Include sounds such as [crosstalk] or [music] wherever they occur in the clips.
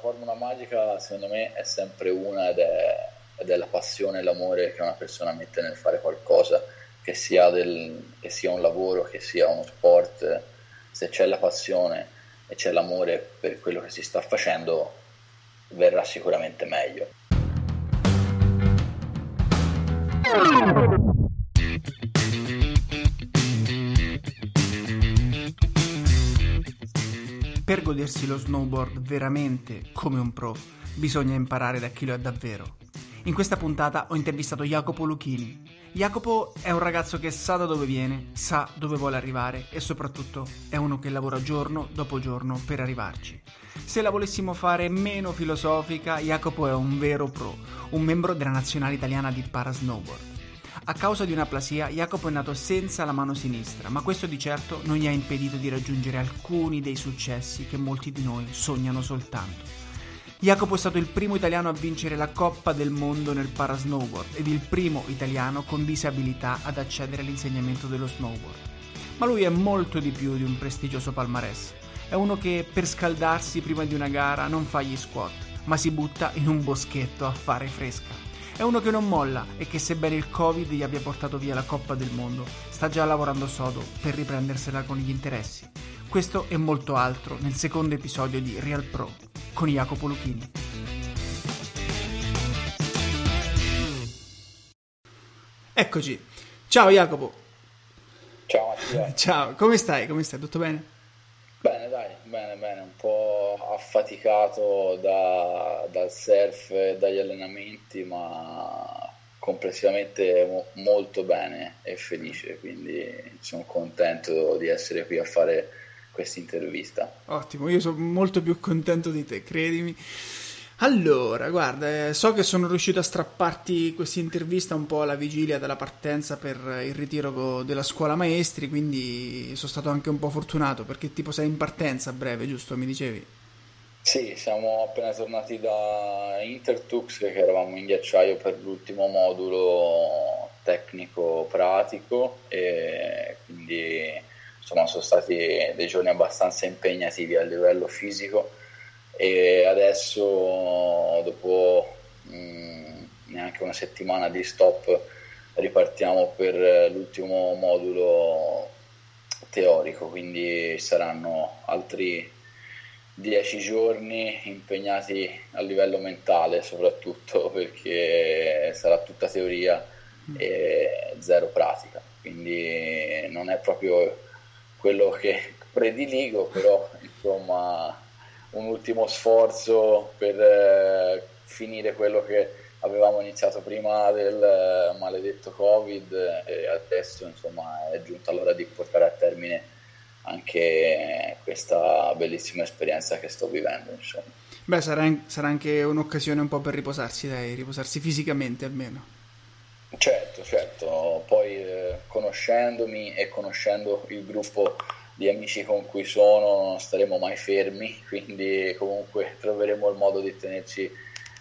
formula magica secondo me è sempre una ed è, ed è la passione e l'amore che una persona mette nel fare qualcosa, che sia, del, che sia un lavoro, che sia uno sport, se c'è la passione e c'è l'amore per quello che si sta facendo, verrà sicuramente meglio. Per godersi lo snowboard veramente come un pro, bisogna imparare da chi lo è davvero. In questa puntata ho intervistato Jacopo Lucchini. Jacopo è un ragazzo che sa da dove viene, sa dove vuole arrivare e soprattutto è uno che lavora giorno dopo giorno per arrivarci. Se la volessimo fare meno filosofica, Jacopo è un vero pro, un membro della nazionale italiana di parasnowboard. A causa di una plasia, Jacopo è nato senza la mano sinistra, ma questo di certo non gli ha impedito di raggiungere alcuni dei successi che molti di noi sognano soltanto. Jacopo è stato il primo italiano a vincere la Coppa del Mondo nel parasnowboard ed il primo italiano con disabilità ad accedere all'insegnamento dello snowboard. Ma lui è molto di più di un prestigioso palmarès. È uno che per scaldarsi prima di una gara non fa gli squat, ma si butta in un boschetto a fare fresca. È uno che non molla e che sebbene il Covid gli abbia portato via la Coppa del Mondo, sta già lavorando sodo per riprendersela con gli interessi. Questo e molto altro nel secondo episodio di Real Pro con Jacopo Lucchini. Eccoci. Ciao Jacopo. Ciao Mattia. [laughs] Ciao, come stai? Come stai? Tutto bene? Bene, dai, bene, bene, un po' affaticato da, dal surf e dagli allenamenti, ma complessivamente mo- molto bene e felice, quindi sono contento di essere qui a fare questa intervista. Ottimo, io sono molto più contento di te, credimi. Allora, guarda, eh, so che sono riuscito a strapparti questa intervista un po' alla vigilia della partenza per il ritiro della scuola maestri, quindi sono stato anche un po' fortunato perché tipo sei in partenza a breve, giusto? Mi dicevi? Sì, siamo appena tornati da Intertux, che eravamo in ghiacciaio per l'ultimo modulo tecnico-pratico e quindi insomma sono stati dei giorni abbastanza impegnativi a livello fisico e adesso dopo mh, mm, neanche una settimana di stop ripartiamo per l'ultimo modulo teorico, quindi saranno altri dieci giorni impegnati a livello mentale soprattutto perché sarà tutta teoria e zero pratica, quindi non è proprio quello che [laughs] prediligo, però insomma un ultimo sforzo per eh, finire quello che avevamo iniziato prima del eh, maledetto Covid e adesso insomma è giunta l'ora di portare a termine anche questa bellissima esperienza che sto vivendo. Insomma. Beh, sarà, sarà anche un'occasione un po' per riposarsi, dai, riposarsi fisicamente almeno. Certo, certo, poi eh, conoscendomi e conoscendo il gruppo di amici con cui sono non staremo mai fermi, quindi comunque troveremo il modo di tenerci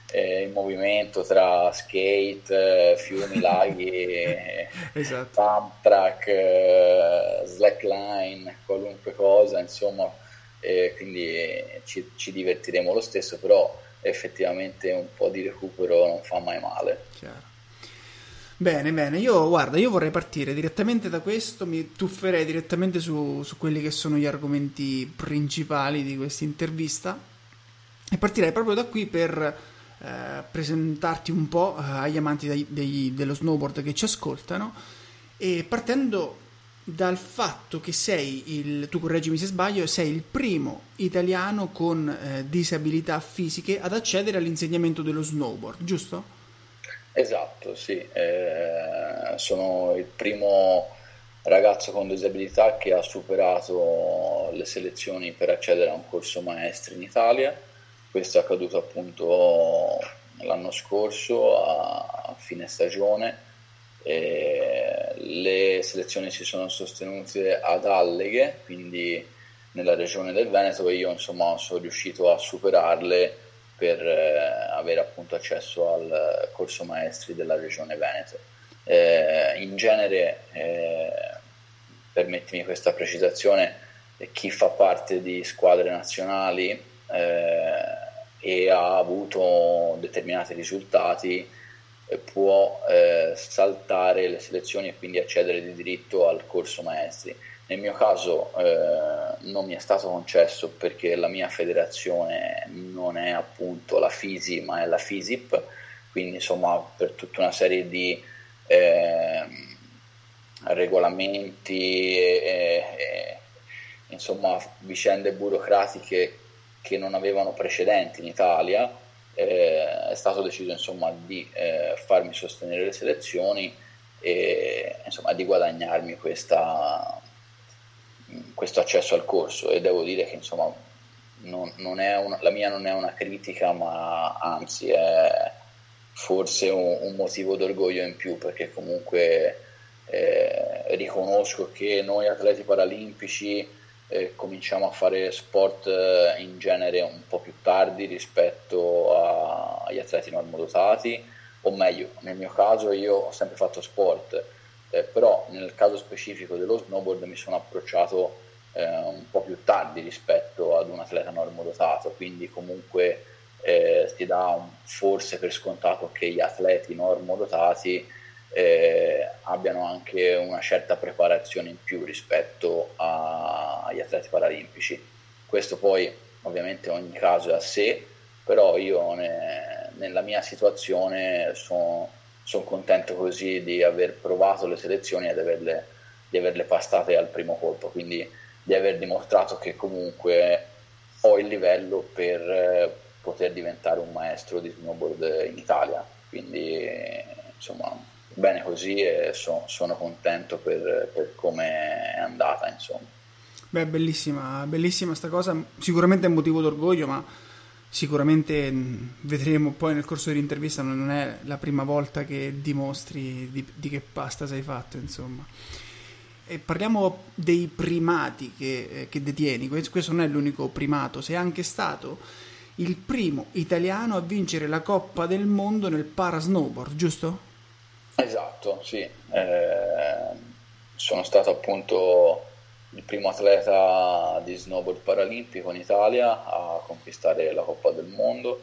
eh, in movimento tra skate, eh, fiumi, [laughs] laghi, esatto. pump track, eh, slackline, qualunque cosa, insomma, quindi ci, ci divertiremo lo stesso, però effettivamente un po' di recupero non fa mai male. Chiaro. Bene, bene, io guarda, io vorrei partire direttamente da questo, mi tufferei direttamente su, su quelli che sono gli argomenti principali di questa intervista e partirei proprio da qui per eh, presentarti un po' eh, agli amanti dei, dei, dello snowboard che ci ascoltano e partendo dal fatto che sei il, tu correggimi se sbaglio, sei il primo italiano con eh, disabilità fisiche ad accedere all'insegnamento dello snowboard, giusto? Esatto, sì, eh, sono il primo ragazzo con disabilità che ha superato le selezioni per accedere a un corso maestri in Italia. Questo è accaduto appunto l'anno scorso a fine stagione. Le selezioni si sono sostenute ad Alleghe, quindi nella regione del Veneto, e io insomma sono riuscito a superarle per eh, avere appunto accesso al corso maestri della regione Veneto. Eh, in genere, eh, permettimi questa precisazione, chi fa parte di squadre nazionali eh, e ha avuto determinati risultati eh, può eh, saltare le selezioni e quindi accedere di diritto al corso maestri. Nel mio caso eh, non mi è stato concesso perché la mia federazione non è appunto la FISI ma è la FISIP, quindi insomma per tutta una serie di eh, regolamenti e, e insomma vicende burocratiche che non avevano precedenti in Italia eh, è stato deciso insomma di eh, farmi sostenere le selezioni e insomma di guadagnarmi questa, questo accesso al corso e devo dire che insomma non, non una, la mia non è una critica ma anzi è forse un, un motivo d'orgoglio in più perché comunque eh, riconosco che noi atleti paralimpici eh, cominciamo a fare sport eh, in genere un po' più tardi rispetto a, agli atleti normodotati o meglio nel mio caso io ho sempre fatto sport eh, però nel caso specifico dello snowboard mi sono approcciato eh, un po' più tardi rispetto ad un atleta normodotato quindi comunque eh, si dà un, forse per scontato che gli atleti normodotati eh, abbiano anche una certa preparazione in più rispetto a, agli atleti paralimpici. Questo poi ovviamente ogni caso è a sé, però io ne, nella mia situazione sono son contento così di aver provato le selezioni e di averle, di averle passate al primo colpo, quindi di aver dimostrato che comunque ho il livello per eh, poter diventare un maestro di snowboard in Italia. Quindi insomma bene così e so, sono contento per, per come è andata insomma. Beh, bellissima, bellissima sta cosa, sicuramente è un motivo d'orgoglio, ma sicuramente vedremo poi nel corso dell'intervista non è la prima volta che dimostri di, di che pasta sei fatto, insomma. E parliamo dei primati che, eh, che detieni, questo non è l'unico primato, sei anche stato il primo italiano a vincere la Coppa del Mondo nel para snowboard, giusto? Esatto, sì. Eh, sono stato appunto il primo atleta di snowboard paralimpico in Italia a conquistare la Coppa del Mondo.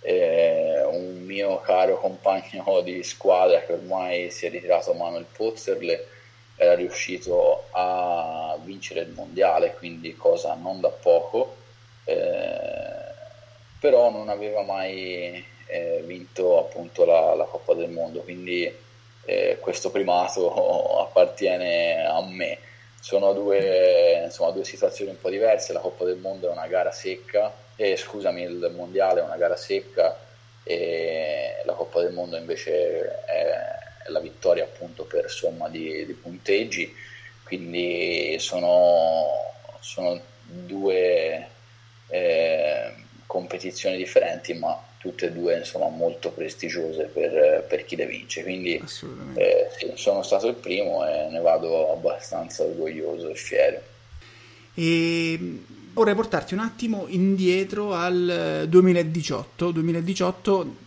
E un mio caro compagno di squadra che ormai si è ritirato Manuel Pozzerle era riuscito a vincere il mondiale, quindi cosa non da poco, eh, però non aveva mai eh, vinto appunto la, la Coppa del Mondo, quindi eh, questo primato [laughs] appartiene a me. Sono due, insomma, due situazioni un po' diverse, la Coppa del Mondo è una gara secca, eh, scusami, il Mondiale è una gara secca e la Coppa del Mondo invece è, la vittoria appunto per somma di, di punteggi, quindi sono, sono due eh, competizioni differenti ma tutte e due insomma, molto prestigiose per, per chi le vince. Quindi eh, sì, sono stato il primo e ne vado abbastanza orgoglioso e fiero. E vorrei portarti un attimo indietro al 2018, 2018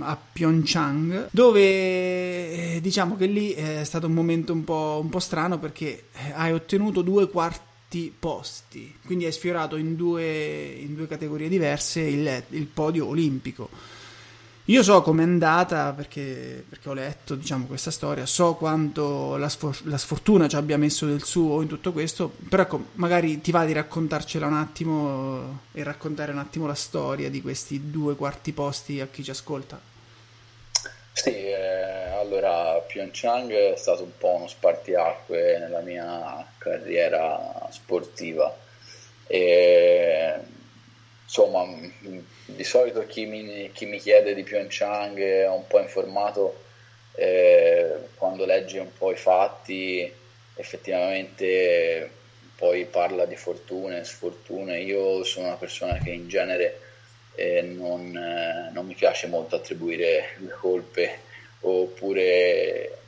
a Pyeongchang, dove eh, diciamo che lì è stato un momento un po', un po strano perché hai ottenuto due quarti posti, quindi hai sfiorato in due, in due categorie diverse il, il, podio olimpico. Io so com'è andata perché, perché ho letto diciamo, questa storia, so quanto la, sfor- la, sfortuna ci abbia messo del suo in tutto questo, però ecco, magari ti va di raccontarcela un attimo e raccontare un attimo la storia di questi due quarti posti a chi ci ascolta. Sì, eh, allora Pyeongchang è stato un po' uno spartiacque nella mia carriera sportiva. E, insomma, di solito chi mi, chi mi, chiede di Pyeongchang è un po' informato eh, quando legge un po' i fatti, effettivamente poi parla di fortune, sfortune. Io sono una persona che in genere eh, non, eh, non, mi piace molto attribuire le colpe oppure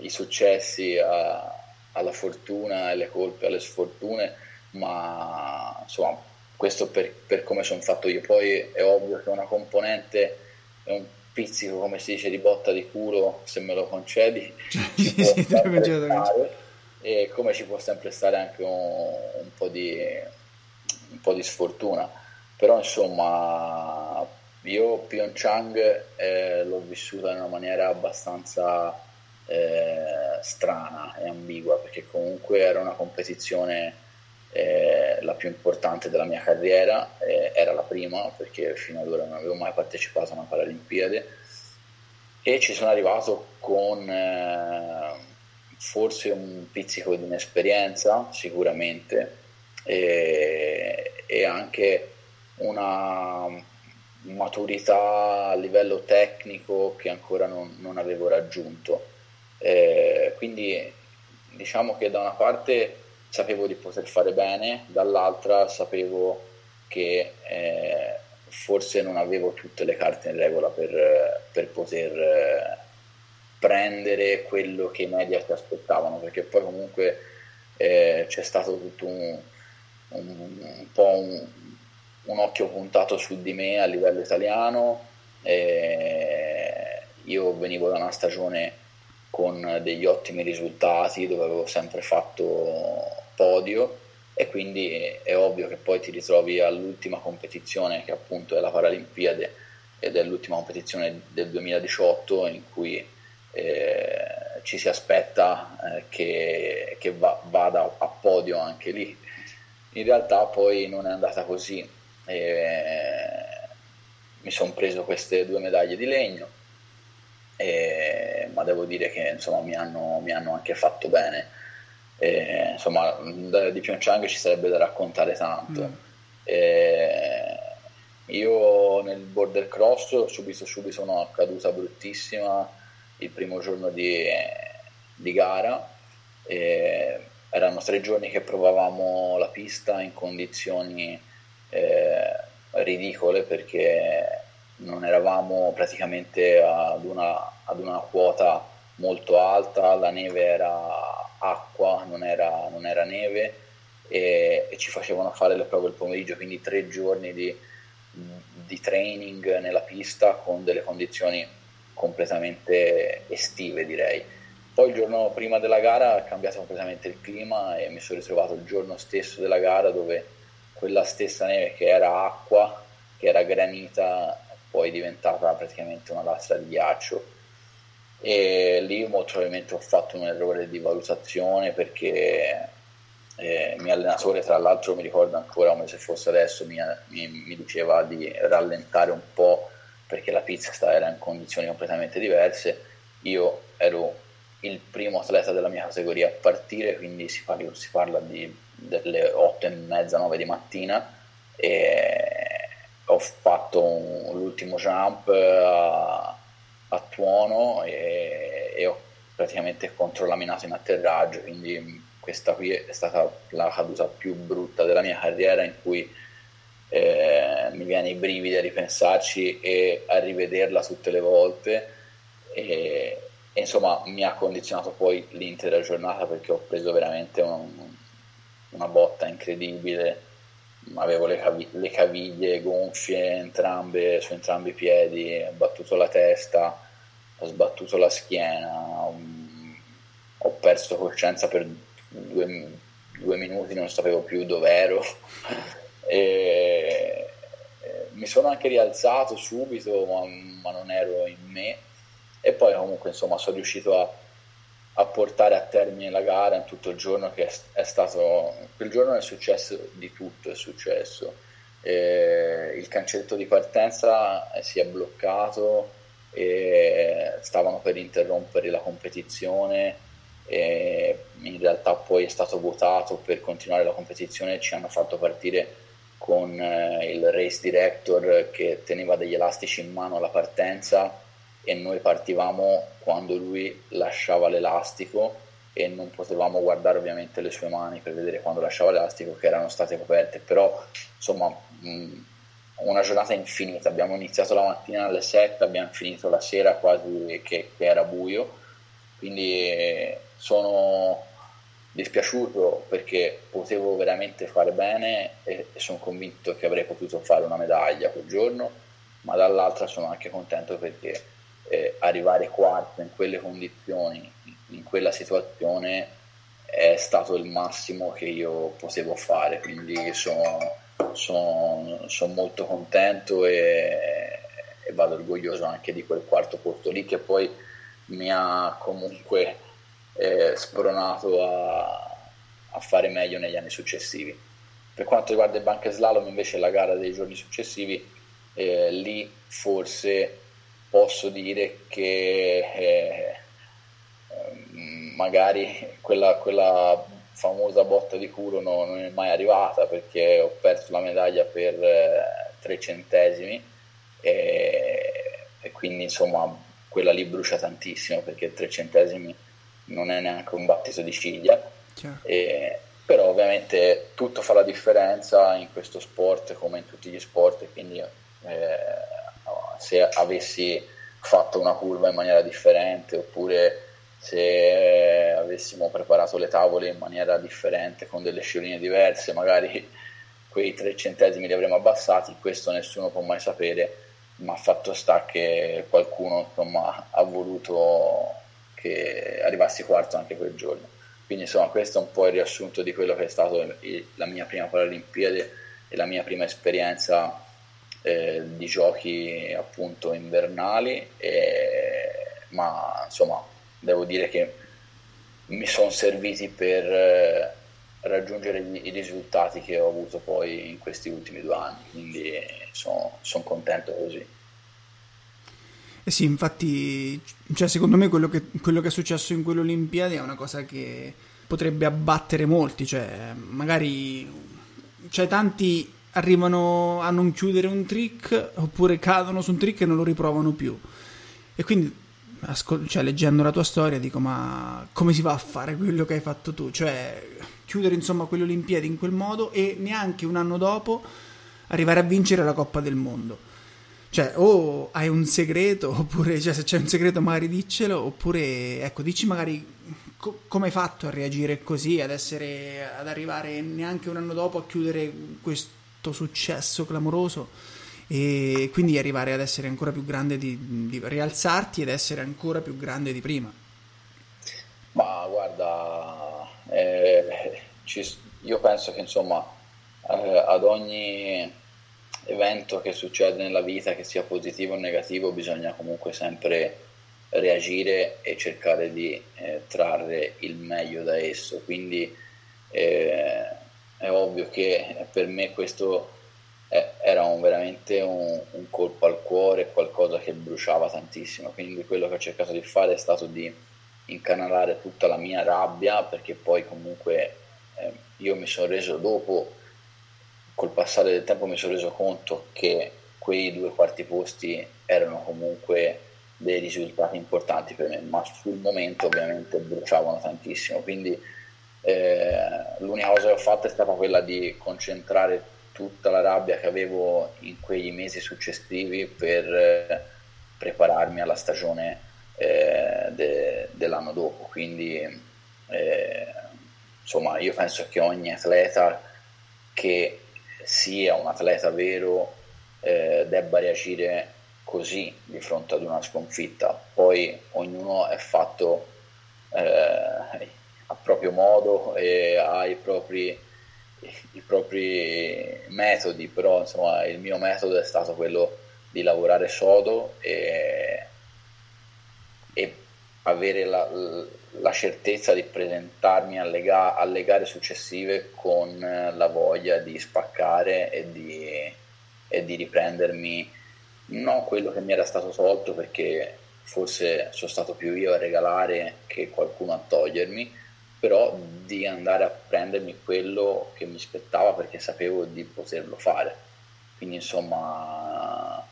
i successi a, alla fortuna e le colpe alle sfortune, ma insomma questo per, per come sono fatto io. Poi è ovvio che una componente è un pizzico, come si dice, di botta di culo, se me lo concedi, [laughs] sì, sì, e come ci può sempre stare anche un, un, po, di, un po' di sfortuna. Però insomma io Pyeongchang eh, l'ho vissuta in una maniera abbastanza eh, strana e ambigua perché comunque era una competizione eh, la più importante della mia carriera, eh, era la prima perché fino ad ora non avevo mai partecipato a una Paralimpiade e ci sono arrivato con eh, forse un pizzico di inesperienza sicuramente e, e anche una maturità a livello tecnico che ancora non, non avevo raggiunto. Eh, quindi diciamo che da una parte sapevo di poter fare bene, dall'altra sapevo che eh, forse non avevo tutte le carte in regola per, per poter eh, prendere quello che i media si aspettavano, perché poi comunque eh, c'è stato tutto un, un, un po' un, un, occhio puntato su di me a livello italiano. io venivo da una stagione con degli ottimi risultati dove avevo sempre fatto podio e quindi è ovvio che poi ti ritrovi all'ultima competizione che appunto è la Paralimpiade ed è l'ultima competizione del 2018 in cui eh, ci si aspetta eh, che, che va, vada a podio anche lì. In realtà poi non è andata così. Eh, mi sono preso queste due medaglie di legno, ma devo dire che insomma, mi, hanno, mi hanno anche fatto bene e, insomma, di Pyeongchang ci sarebbe da raccontare tanto. Mm. E, io nel border cross ho subito, subito una caduta bruttissima il primo giorno di, di gara. E erano tre giorni che provavamo la pista in condizioni eh, ridicole perché non eravamo praticamente ad una, ad una quota molto alta, la neve era acqua, non era, non era neve e, e, ci facevano fare le prove il pomeriggio, quindi tre giorni di, di training nella pista con delle condizioni completamente estive direi. Poi il giorno prima della gara è cambiato completamente il clima e mi sono ritrovato il giorno stesso della gara dove quella stessa neve che era acqua, che era granita, poi è diventata praticamente una lastra di ghiaccio e lì molto probabilmente ho fatto un errore di valutazione perché eh, il mio allenatore tra l'altro mi ricordo ancora come se fosse adesso mi, mi, mi, diceva di rallentare un po' perché la pista era in condizioni completamente diverse. Io ero il primo atleta della mia categoria a partire quindi si parla, si parla di, delle 8 e mezza 9 di mattina. E ho fatto un, l'ultimo jump a a tuono e, e ho praticamente controllaminato in atterraggio, quindi questa qui è stata la caduta più brutta della mia carriera in cui eh, mi viene i brividi a ripensarci e a rivederla tutte le volte e, e, insomma mi ha condizionato poi l'intera giornata perché ho preso veramente un, una botta incredibile avevo le, cavi- le, caviglie gonfie entrambe, su entrambi i piedi, ho battuto la testa, ho sbattuto la schiena, um, ho perso coscienza per due, due, minuti, non sapevo più dove ero. [laughs] e, mi sono anche rialzato subito, ma, ma non ero in me. E poi comunque insomma sono riuscito a a portare a termine la gara in tutto il giorno che è, stato quel giorno è successo di tutto è successo. Eh, il cancelletto di partenza eh, si è bloccato stavano per interrompere la competizione in realtà poi è stato votato per continuare la competizione. Ci hanno fatto partire con eh, il race director che teneva degli elastici in mano alla partenza e noi partivamo quando lui lasciava l'elastico e non potevamo guardare ovviamente le sue mani per vedere quando lasciava l'elastico che erano state coperte, però insomma mh, una giornata infinita, abbiamo iniziato la mattina alle 7, abbiamo finito la sera quasi che, che era buio, quindi sono dispiaciuto perché potevo veramente fare bene e, e sono convinto che avrei potuto fare una medaglia quel giorno, ma dall'altra sono anche contento perché eh, arrivare quarto in quelle condizioni, in quella situazione, è stato il massimo che io potevo fare, quindi sono, sono, sono molto contento e, vado orgoglioso anche di quel quarto posto lì che poi mi ha comunque eh, spronato a, a, fare meglio negli anni successivi. Per quanto riguarda il banche slalom invece la gara dei giorni successivi, eh, lì forse posso dire che eh, magari quella, quella, famosa botta di culo no, non è mai arrivata perché ho perso la medaglia per eh, tre centesimi e, e, quindi insomma quella lì brucia tantissimo perché tre centesimi non è neanche un battito di ciglia. E, però ovviamente tutto fa la differenza in questo sport come in tutti gli sport quindi eh, se avessi fatto una curva in maniera differente oppure se avessimo preparato le tavole in maniera differente con delle scioline diverse magari [laughs] quei tre centesimi li avremmo abbassati questo nessuno può mai sapere ma fatto sta che qualcuno insomma, ha voluto che arrivassi quarto anche quel giorno. Quindi insomma questo è un po' il riassunto di quello che è stata la mia prima Paralimpiade e la mia prima esperienza eh, di giochi appunto invernali, e, ma insomma devo dire che mi sono serviti per eh, raggiungere i risultati che ho avuto poi in questi ultimi due anni, quindi sono, sono contento così. Eh sì, infatti, cioè, secondo me quello che, quello che è successo in quelle Olimpiadi è una cosa che potrebbe abbattere molti, cioè magari c'è tanti arrivano a non chiudere un trick oppure cadono su un trick e non lo riprovano più. E quindi, ascol- cioè, leggendo la tua storia, dico: Ma come si va a fare quello che hai fatto tu? Cioè, chiudere insomma quelle Olimpiadi in quel modo e neanche un anno dopo arrivare a vincere la Coppa del Mondo. Cioè, o hai un segreto, [laughs] oppure, cioè, se c'è un segreto, magari diccelo, oppure, ecco, dici magari co- come hai fatto a reagire così, ad essere, ad arrivare neanche un anno dopo a chiudere questo successo clamoroso e quindi arrivare ad essere ancora più grande di, di rialzarti ed essere ancora più grande di prima. Ma guarda eh, ci, io penso che insomma eh, ad ogni evento che succede nella vita che sia positivo o negativo bisogna comunque sempre reagire e cercare di eh, trarre il meglio da esso. Quindi eh, è ovvio che per me questo era un, veramente un, un, colpo al cuore, qualcosa che bruciava tantissimo, quindi quello che ho cercato di fare è stato di incanalare tutta la mia rabbia, perché poi comunque eh, io mi sono reso dopo, col passare del tempo mi sono reso conto che quei due quarti posti erano comunque dei risultati importanti per me, ma sul momento ovviamente bruciavano tantissimo, quindi eh, l'unica cosa che ho fatto è stata quella di concentrare tutta la rabbia che avevo in quei mesi successivi per eh, prepararmi alla stagione eh, de, dell'anno dopo. Quindi, eh, insomma, io penso che ogni atleta che sia un atleta vero eh, debba reagire così di fronte ad una sconfitta. Poi ognuno è fatto eh, a proprio modo e ha i propri, i propri metodi, però insomma il mio metodo è stato quello di lavorare sodo e, e avere la, la, certezza di presentarmi alle, ga, alle, gare successive con la voglia di spaccare e di, e di riprendermi. Non quello che mi era stato tolto perché forse sono stato più io a regalare che qualcuno a togliermi però di andare a prendermi quello che mi spettava perché sapevo di poterlo fare. Quindi insomma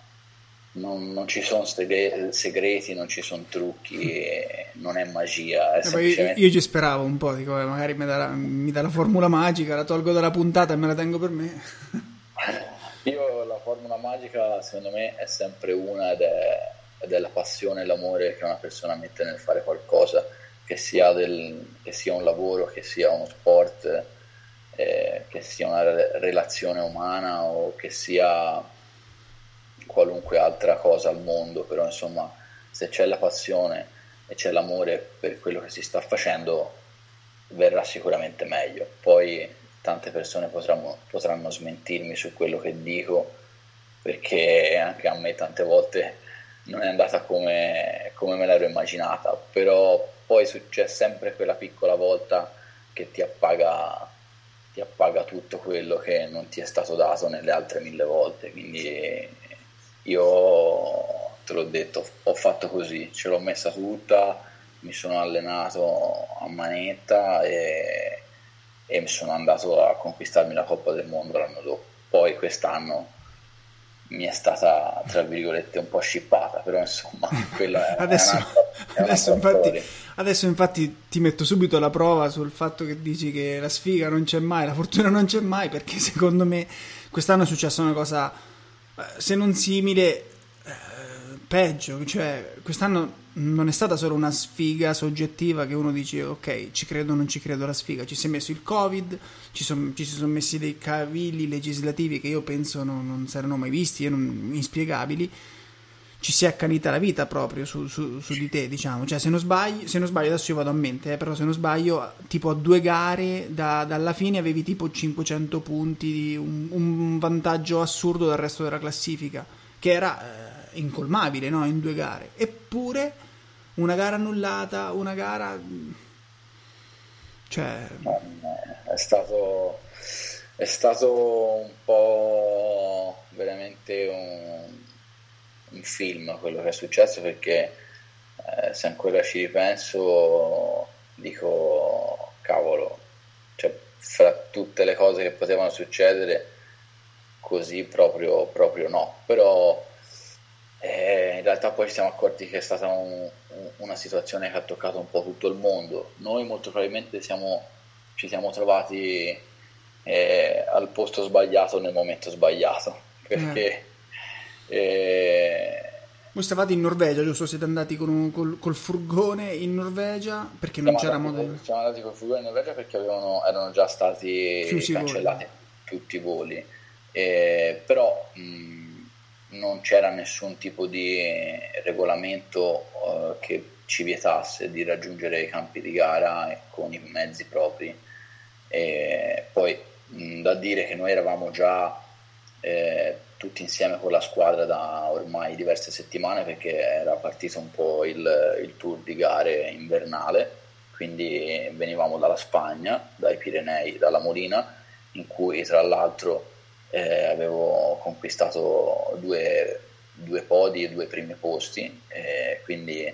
non, non ci sono segreti, non ci sono trucchi, non è magia. È eh, semplicemente... io, io, ci speravo un po', dico, magari mi dà, la, mi dà la formula magica, la tolgo dalla puntata e me la tengo per me. [laughs] io la formula magica secondo me è sempre una ed è, ed è la passione e l'amore che una persona mette nel fare qualcosa che sia, del, che sia un lavoro, che sia uno sport, eh, che sia una relazione umana o che sia qualunque altra cosa al mondo, però insomma se c'è la passione e c'è l'amore per quello che si sta facendo verrà sicuramente meglio. Poi tante persone potranno, potranno smentirmi su quello che dico perché anche a me tante volte non è andata come, come me l'ero immaginata, però poi c'è sempre quella piccola volta che ti appaga, ti appaga tutto quello che non ti è stato dato nelle altre mille volte, quindi io te l'ho detto, ho fatto così, ce l'ho messa tutta, mi sono allenato a manetta e, e sono andato a conquistarmi la Coppa del Mondo l'anno dopo. Poi quest'anno mi è stata tra virgolette un po' scippata però insomma [laughs] quella è adesso, è adesso, infatti, adesso, infatti, ti metto subito la prova sul fatto che dici che la sfiga non c'è mai la fortuna non c'è mai perché secondo me quest'anno è successa una cosa eh, se non simile eh, peggio. Cioè quest'anno non è stata solo una sfiga soggettiva che uno dice ok ci credo o non ci credo la sfiga. Ci si è messo il covid ci, son, ci si sono messi dei cavilli legislativi che io penso non, non erano mai visti non, inspiegabili. Ci si è accanita la vita proprio su, su, su, di te diciamo. Cioè se non sbaglio, se non sbaglio adesso io vado a mente eh, però se non sbaglio tipo a due gare da, dalla fine avevi tipo 500 punti un, un, vantaggio assurdo dal resto della classifica che era eh, incolmabile no? in due gare. Eppure una gara annullata, una gara... Cioè... È stato, è stato un po' veramente un, un film quello che è successo perché eh, se ancora ci ripenso dico cavolo, cioè fra tutte le cose che potevano succedere così proprio, proprio no, però eh, in realtà poi ci siamo accorti che è stata un, una situazione che ha toccato un po' tutto il mondo. Noi molto probabilmente siamo, ci siamo trovati eh, al posto sbagliato nel momento sbagliato, perché... Eh. Eh, voi stavate in Norvegia, giusto? Siete andati con un, col, col, furgone in Norvegia perché non c'era modo. Siamo andati col furgone in Norvegia perché avevano, erano già stati Chiusi cancellati voli. tutti i voli. Eh, però mh, non c'era nessun tipo di regolamento uh, che ci vietasse di raggiungere i campi di gara con i mezzi propri. E poi mh, da dire che noi eravamo già eh, tutti insieme con la squadra da ormai diverse settimane perché era partito un po' il, il tour di gare invernale, quindi venivamo dalla Spagna, dai Pirenei, dalla Molina, in cui tra l'altro eh, avevo conquistato due, due, podi e due primi posti, eh, quindi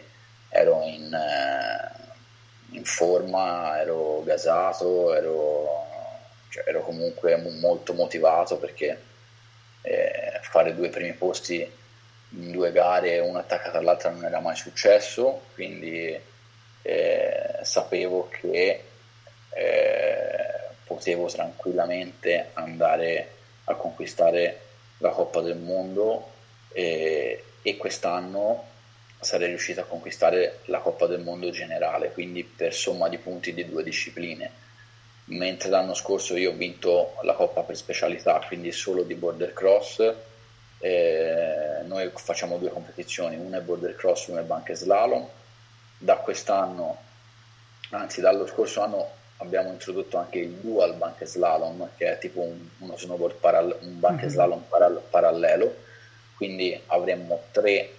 ero in, eh, in, forma, ero gasato, ero, cioè, ero, comunque molto motivato perché eh, fare due primi posti in due gare una attaccata all'altra non era mai successo, quindi eh, sapevo che eh, potevo tranquillamente andare a conquistare la Coppa del Mondo e, e quest'anno sarei riuscito a conquistare la Coppa del Mondo generale, quindi per somma di punti di due discipline. Mentre l'anno scorso io ho vinto la Coppa per specialità, quindi solo di border cross. Eh, noi facciamo due competizioni, una è border cross, una è banche slalom. Da quest'anno, anzi dallo scorso anno, abbiamo introdotto anche il dual bank slalom, che è tipo un, uno snowboard parall- un bank mm-hmm. slalom parall- parallelo, quindi avremmo tre,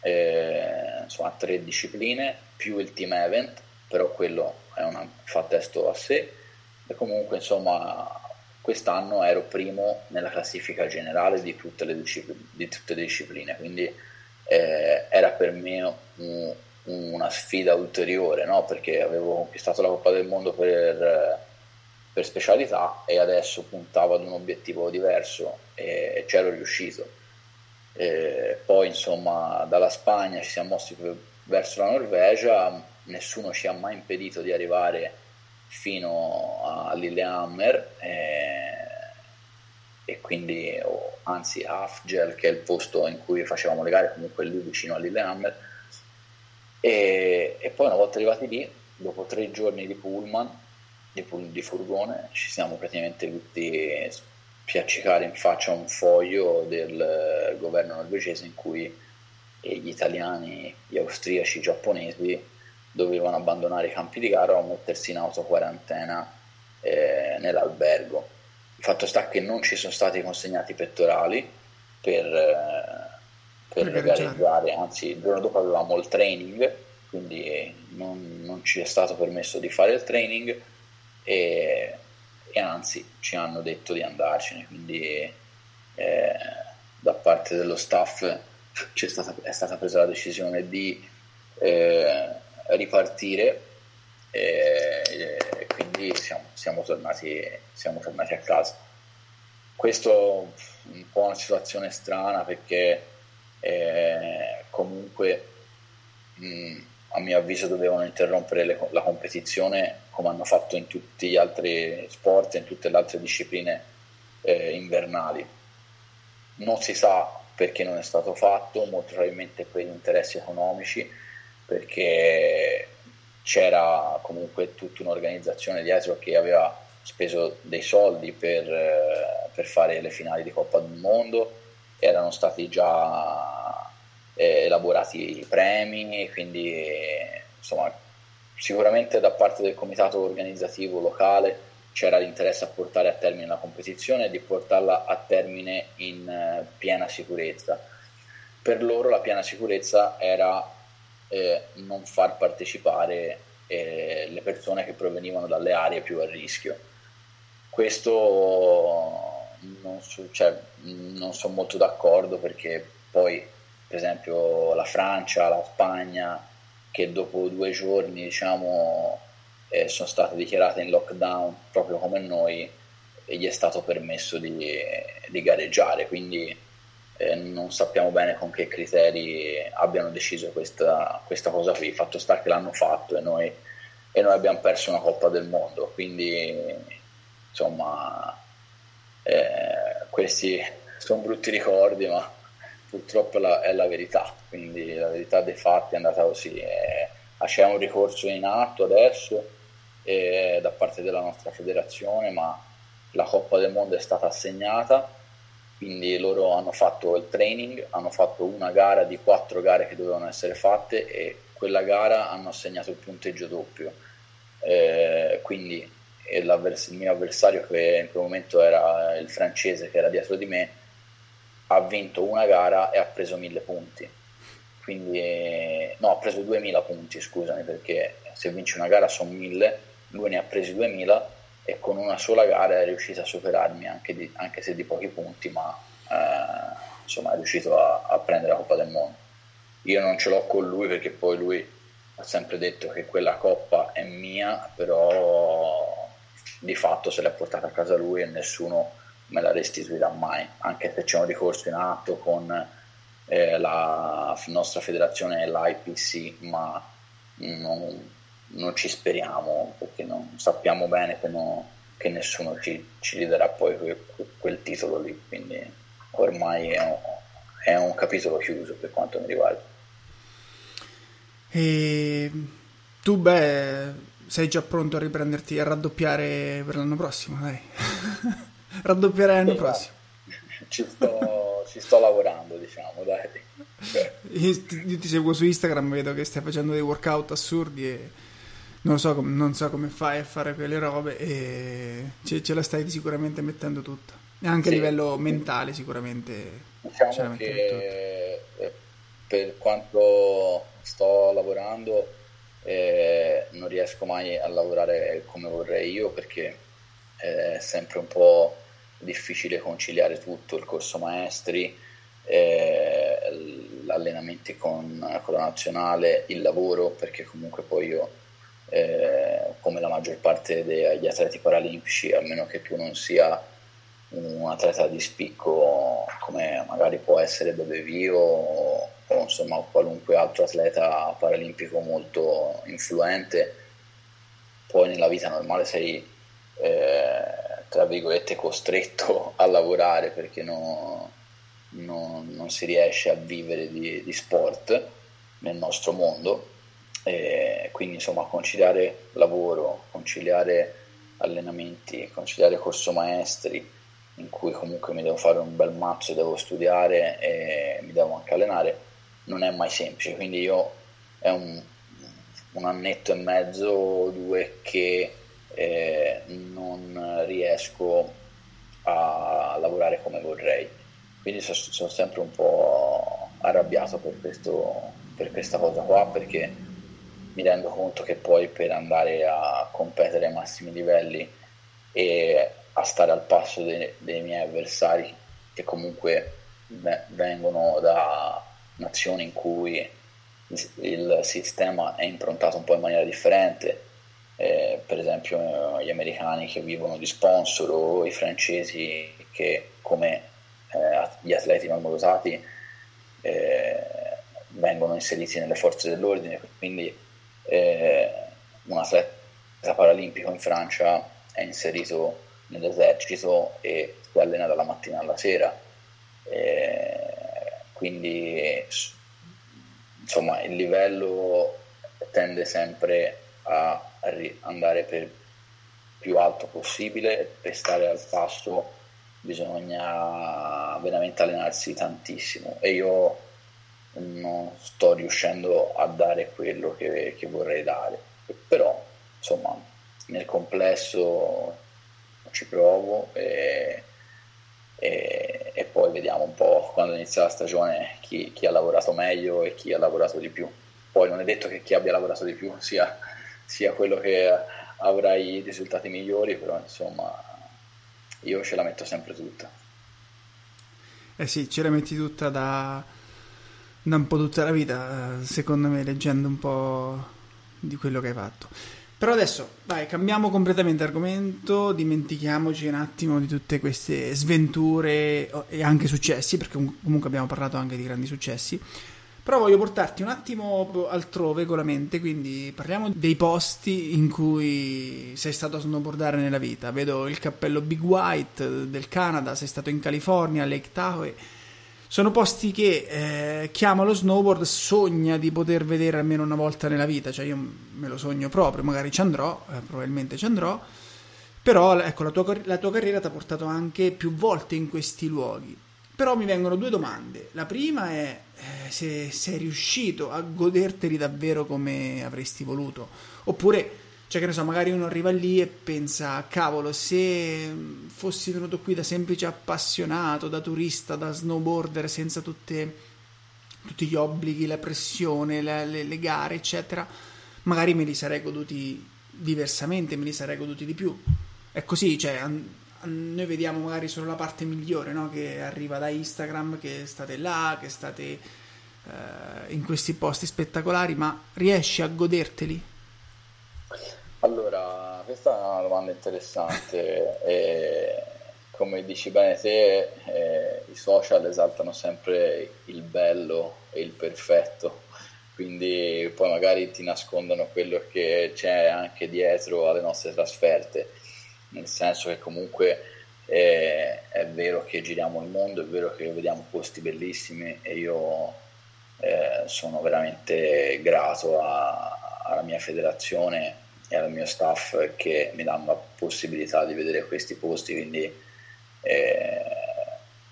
eh, insomma, tre discipline più il team event, però quello è una, fa testo a sé. E comunque insomma quest'anno ero primo nella classifica generale di tutte le, discipline, di tutte le discipline. Quindi eh, era per me un, una sfida ulteriore, no? perché avevo conquistato la Coppa del Mondo per, per, specialità e adesso puntavo ad un obiettivo diverso e c'ero riuscito. E poi insomma dalla Spagna ci siamo mossi verso la Norvegia, nessuno ci ha mai impedito di arrivare fino a Lillehammer e, e quindi, anzi a Afgel che è il posto in cui facevamo le gare, comunque lì vicino a Lillehammer e, e, poi una volta arrivati lì, dopo tre giorni di pullman, di, di furgone, ci siamo praticamente tutti spiaccicare in faccia un foglio del governo norvegese in cui gli italiani, gli austriaci, i giapponesi dovevano abbandonare i campi di gara o mettersi in autoquarantena eh, nell'albergo. Il fatto sta che non ci sono stati consegnati pettorali per, eh, per gareggiare, anzi il giorno dopo avevamo il training, quindi non, non ci è stato permesso di fare il training e, e anzi ci hanno detto di andarcene, quindi eh, da parte dello staff stata, è stata presa la decisione di eh, ripartire e, e quindi siamo, siamo, tornati, siamo tornati a casa. Questo è un po' una situazione strana perché eh, comunque mh, a mio avviso dovevano interrompere le, la competizione come hanno fatto in tutti gli altri sport e in tutte le altre discipline eh, invernali. Non si sa perché non è stato fatto, molto probabilmente per interessi economici, perché c'era comunque tutta un'organizzazione dietro che aveva speso dei soldi per, eh, per fare le finali di Coppa del Mondo, erano stati già eh, elaborati i premi, quindi insomma sicuramente da parte del comitato organizzativo locale c'era l'interesse a portare a termine la competizione e di portarla a termine in eh, piena sicurezza. Per loro la piena sicurezza era eh, non far partecipare eh, le persone che provenivano dalle aree più a rischio. Questo non, so, cioè, non sono molto d'accordo perché poi per esempio la Francia, la Spagna che dopo due giorni diciamo eh, sono state dichiarate in lockdown proprio come noi e gli è stato permesso di, di gareggiare, quindi eh, non sappiamo bene con che criteri abbiano deciso questa, questa cosa qui, fatto sta che l'hanno fatto e noi, e noi abbiamo perso una Coppa del Mondo, quindi insomma eh, questi sono brutti ricordi ma purtroppo la, è la verità, quindi la verità dei fatti è andata così. Eh, c'è un ricorso in atto adesso eh, da parte della nostra federazione, ma la Coppa del Mondo è stata assegnata, quindi loro hanno fatto il training, hanno fatto una gara di quattro gare che dovevano essere fatte e quella gara hanno assegnato il punteggio doppio. Eh, quindi il mio avversario che in quel momento era il francese che era dietro di me ha vinto una gara e ha preso mille punti. Quindi no ha preso 2000 punti scusami perché se vinci una gara sono mille lui ne ha presi 2000 e con una sola gara è riuscito a superarmi anche, di, anche se di pochi punti ma eh, insomma è riuscito a, a prendere la Coppa del Mondo. Io non ce l'ho con lui perché poi lui ha sempre detto che quella coppa è mia però di fatto se l'è portata a casa lui e nessuno me la restituirà mai, anche se c'è un ricorso in atto con eh, la nostra federazione e l'IPC, ma non, non, ci speriamo perché non sappiamo bene che, no, che nessuno ci, ci ridarà poi quel, quel, titolo lì, quindi ormai è un, è un capitolo chiuso per quanto mi riguarda. E tu, beh sei già pronto a riprenderti a raddoppiare per l'anno prossimo, dai. [laughs] Raddoppiare l'anno sì, prossimo. Ci sto, ci sto, lavorando, diciamo, dai. Io ti seguo su Instagram, vedo che stai facendo dei workout assurdi e non so, non so come fai a fare quelle robe e ce, ce la stai sicuramente mettendo tutta. E anche sì. a livello mentale sicuramente diciamo che eh, per quanto sto lavorando eh, non riesco mai a lavorare come vorrei io perché è sempre un po' difficile conciliare tutto, il corso maestri, eh, allenamenti con, con, la nazionale, il lavoro, perché comunque poi io, eh, come la maggior parte degli atleti paralimpici, a meno che tu non sia un atleta di spicco come magari può essere Bebevio o, o insomma qualunque altro atleta paralimpico molto influente, poi nella vita normale sei eh, tra virgolette costretto [laughs] a lavorare perché no, no, non si riesce a vivere di, di sport nel nostro mondo. E quindi insomma conciliare lavoro, conciliare allenamenti, conciliare corso maestri, in cui comunque mi devo fare un bel mazzo, devo studiare e mi devo anche allenare, non è mai semplice, quindi io è un, un annetto e mezzo o due che eh, non riesco a lavorare come vorrei, quindi sono, sono sempre un po' arrabbiato per, questo, per questa cosa qua perché mi rendo conto che poi per andare a competere ai massimi livelli e a stare al passo dei, dei miei avversari che comunque vengono da nazioni in cui il sistema è improntato un po' in maniera differente, eh, per esempio gli americani che vivono di sponsor o i francesi che come eh, gli atleti normodotati eh, vengono inseriti nelle forze dell'ordine, quindi eh, un atleta paralimpico in Francia è inserito nell'esercito e si allena dalla mattina alla sera. Eh, quindi insomma il livello tende sempre a andare per più alto possibile. Per stare al passo bisogna veramente allenarsi tantissimo. E io non sto riuscendo a dare quello che, che vorrei dare. Però insomma nel complesso ci provo e, e, e, poi vediamo un po' quando inizia la stagione chi, chi, ha lavorato meglio e chi ha lavorato di più. Poi non è detto che chi abbia lavorato di più sia, sia quello che avrà i risultati migliori, però insomma io ce la metto sempre tutta. Eh sì, ce la metti tutta da, da un po' tutta la vita, secondo me, leggendo un po' di quello che hai fatto. Però adesso, dai, cambiamo completamente argomento, dimentichiamoci un attimo di tutte queste sventure e anche successi, perché comunque abbiamo parlato anche di grandi successi. Però voglio portarti un attimo altrove con la mente, quindi parliamo dei posti in cui sei stato a snowboardare nella vita. Vedo il cappello Big White del Canada, sei stato in California, Lake Tahoe sono posti che eh, chi ama lo snowboard sogna di poter vedere almeno una volta nella vita, cioè io me lo sogno proprio, magari ci andrò, eh, probabilmente ci andrò, però ecco, la tua, la tua carriera ti ha portato anche più volte in questi luoghi. Però mi vengono due domande. La prima è eh, se sei riuscito a goderteli davvero come avresti voluto, oppure cioè, che ne so, magari uno arriva lì e pensa, cavolo, se fossi venuto qui da semplice appassionato, da turista, da snowboarder, senza tutte, tutti gli obblighi, la pressione, le, le, le gare, eccetera, magari me li sarei goduti diversamente, me li sarei goduti di più. È così, cioè, an- noi vediamo magari solo la parte migliore, no? Che arriva da Instagram, che state là, che state eh, in questi posti spettacolari, ma riesci a goderteli? Allora, questa è una domanda interessante [laughs] e come dici bene te, eh, i social esaltano sempre il bello e il perfetto, quindi poi magari ti nascondono quello che c'è anche dietro alle nostre trasferte, nel senso che comunque eh, è vero che giriamo il mondo, è vero che vediamo posti bellissimi e io eh, sono veramente grato a, alla mia federazione e al mio staff che mi danno la possibilità di vedere questi posti, quindi eh,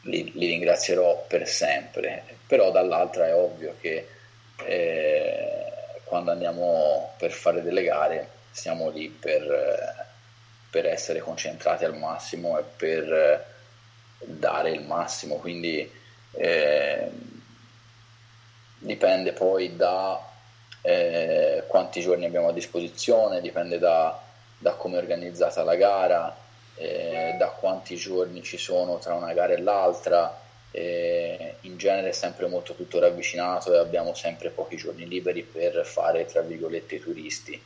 li, li, ringrazierò per sempre. Però dall'altra è ovvio che eh, quando andiamo per fare delle gare siamo lì per, per essere concentrati al massimo e per dare il massimo, quindi eh, dipende poi da eh, quanti giorni abbiamo a disposizione, dipende da, da come è organizzata la gara, eh, da quanti giorni ci sono tra una gara e l'altra. Eh, in genere è sempre molto tutto ravvicinato e abbiamo sempre pochi giorni liberi per fare tra virgolette i turisti.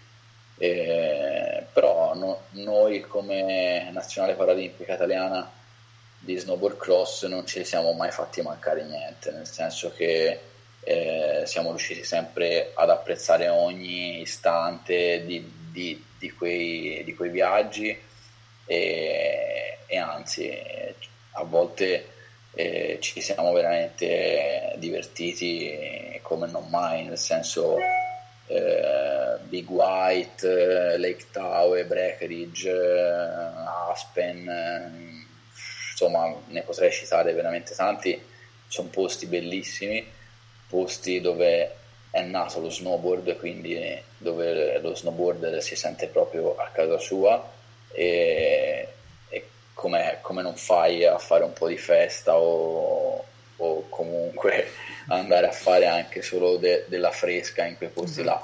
Eh, però no, noi come nazionale paralimpica italiana di snowboard cross non ci siamo mai fatti mancare niente, nel senso che eh, siamo riusciti sempre ad apprezzare ogni istante di, di, di, quei, di quei, viaggi e, e, anzi a volte eh, ci siamo veramente divertiti come non mai, nel senso eh, Big White, Lake Tahoe, Breckenridge, Aspen, insomma ne potrei citare veramente tanti, sono posti bellissimi posti dove è nato lo snowboard, quindi dove lo snowboarder si sente proprio a casa sua e, e come, come, non fai a fare un po' di festa o, o comunque [laughs] andare a fare anche solo de- della fresca in quei posti là.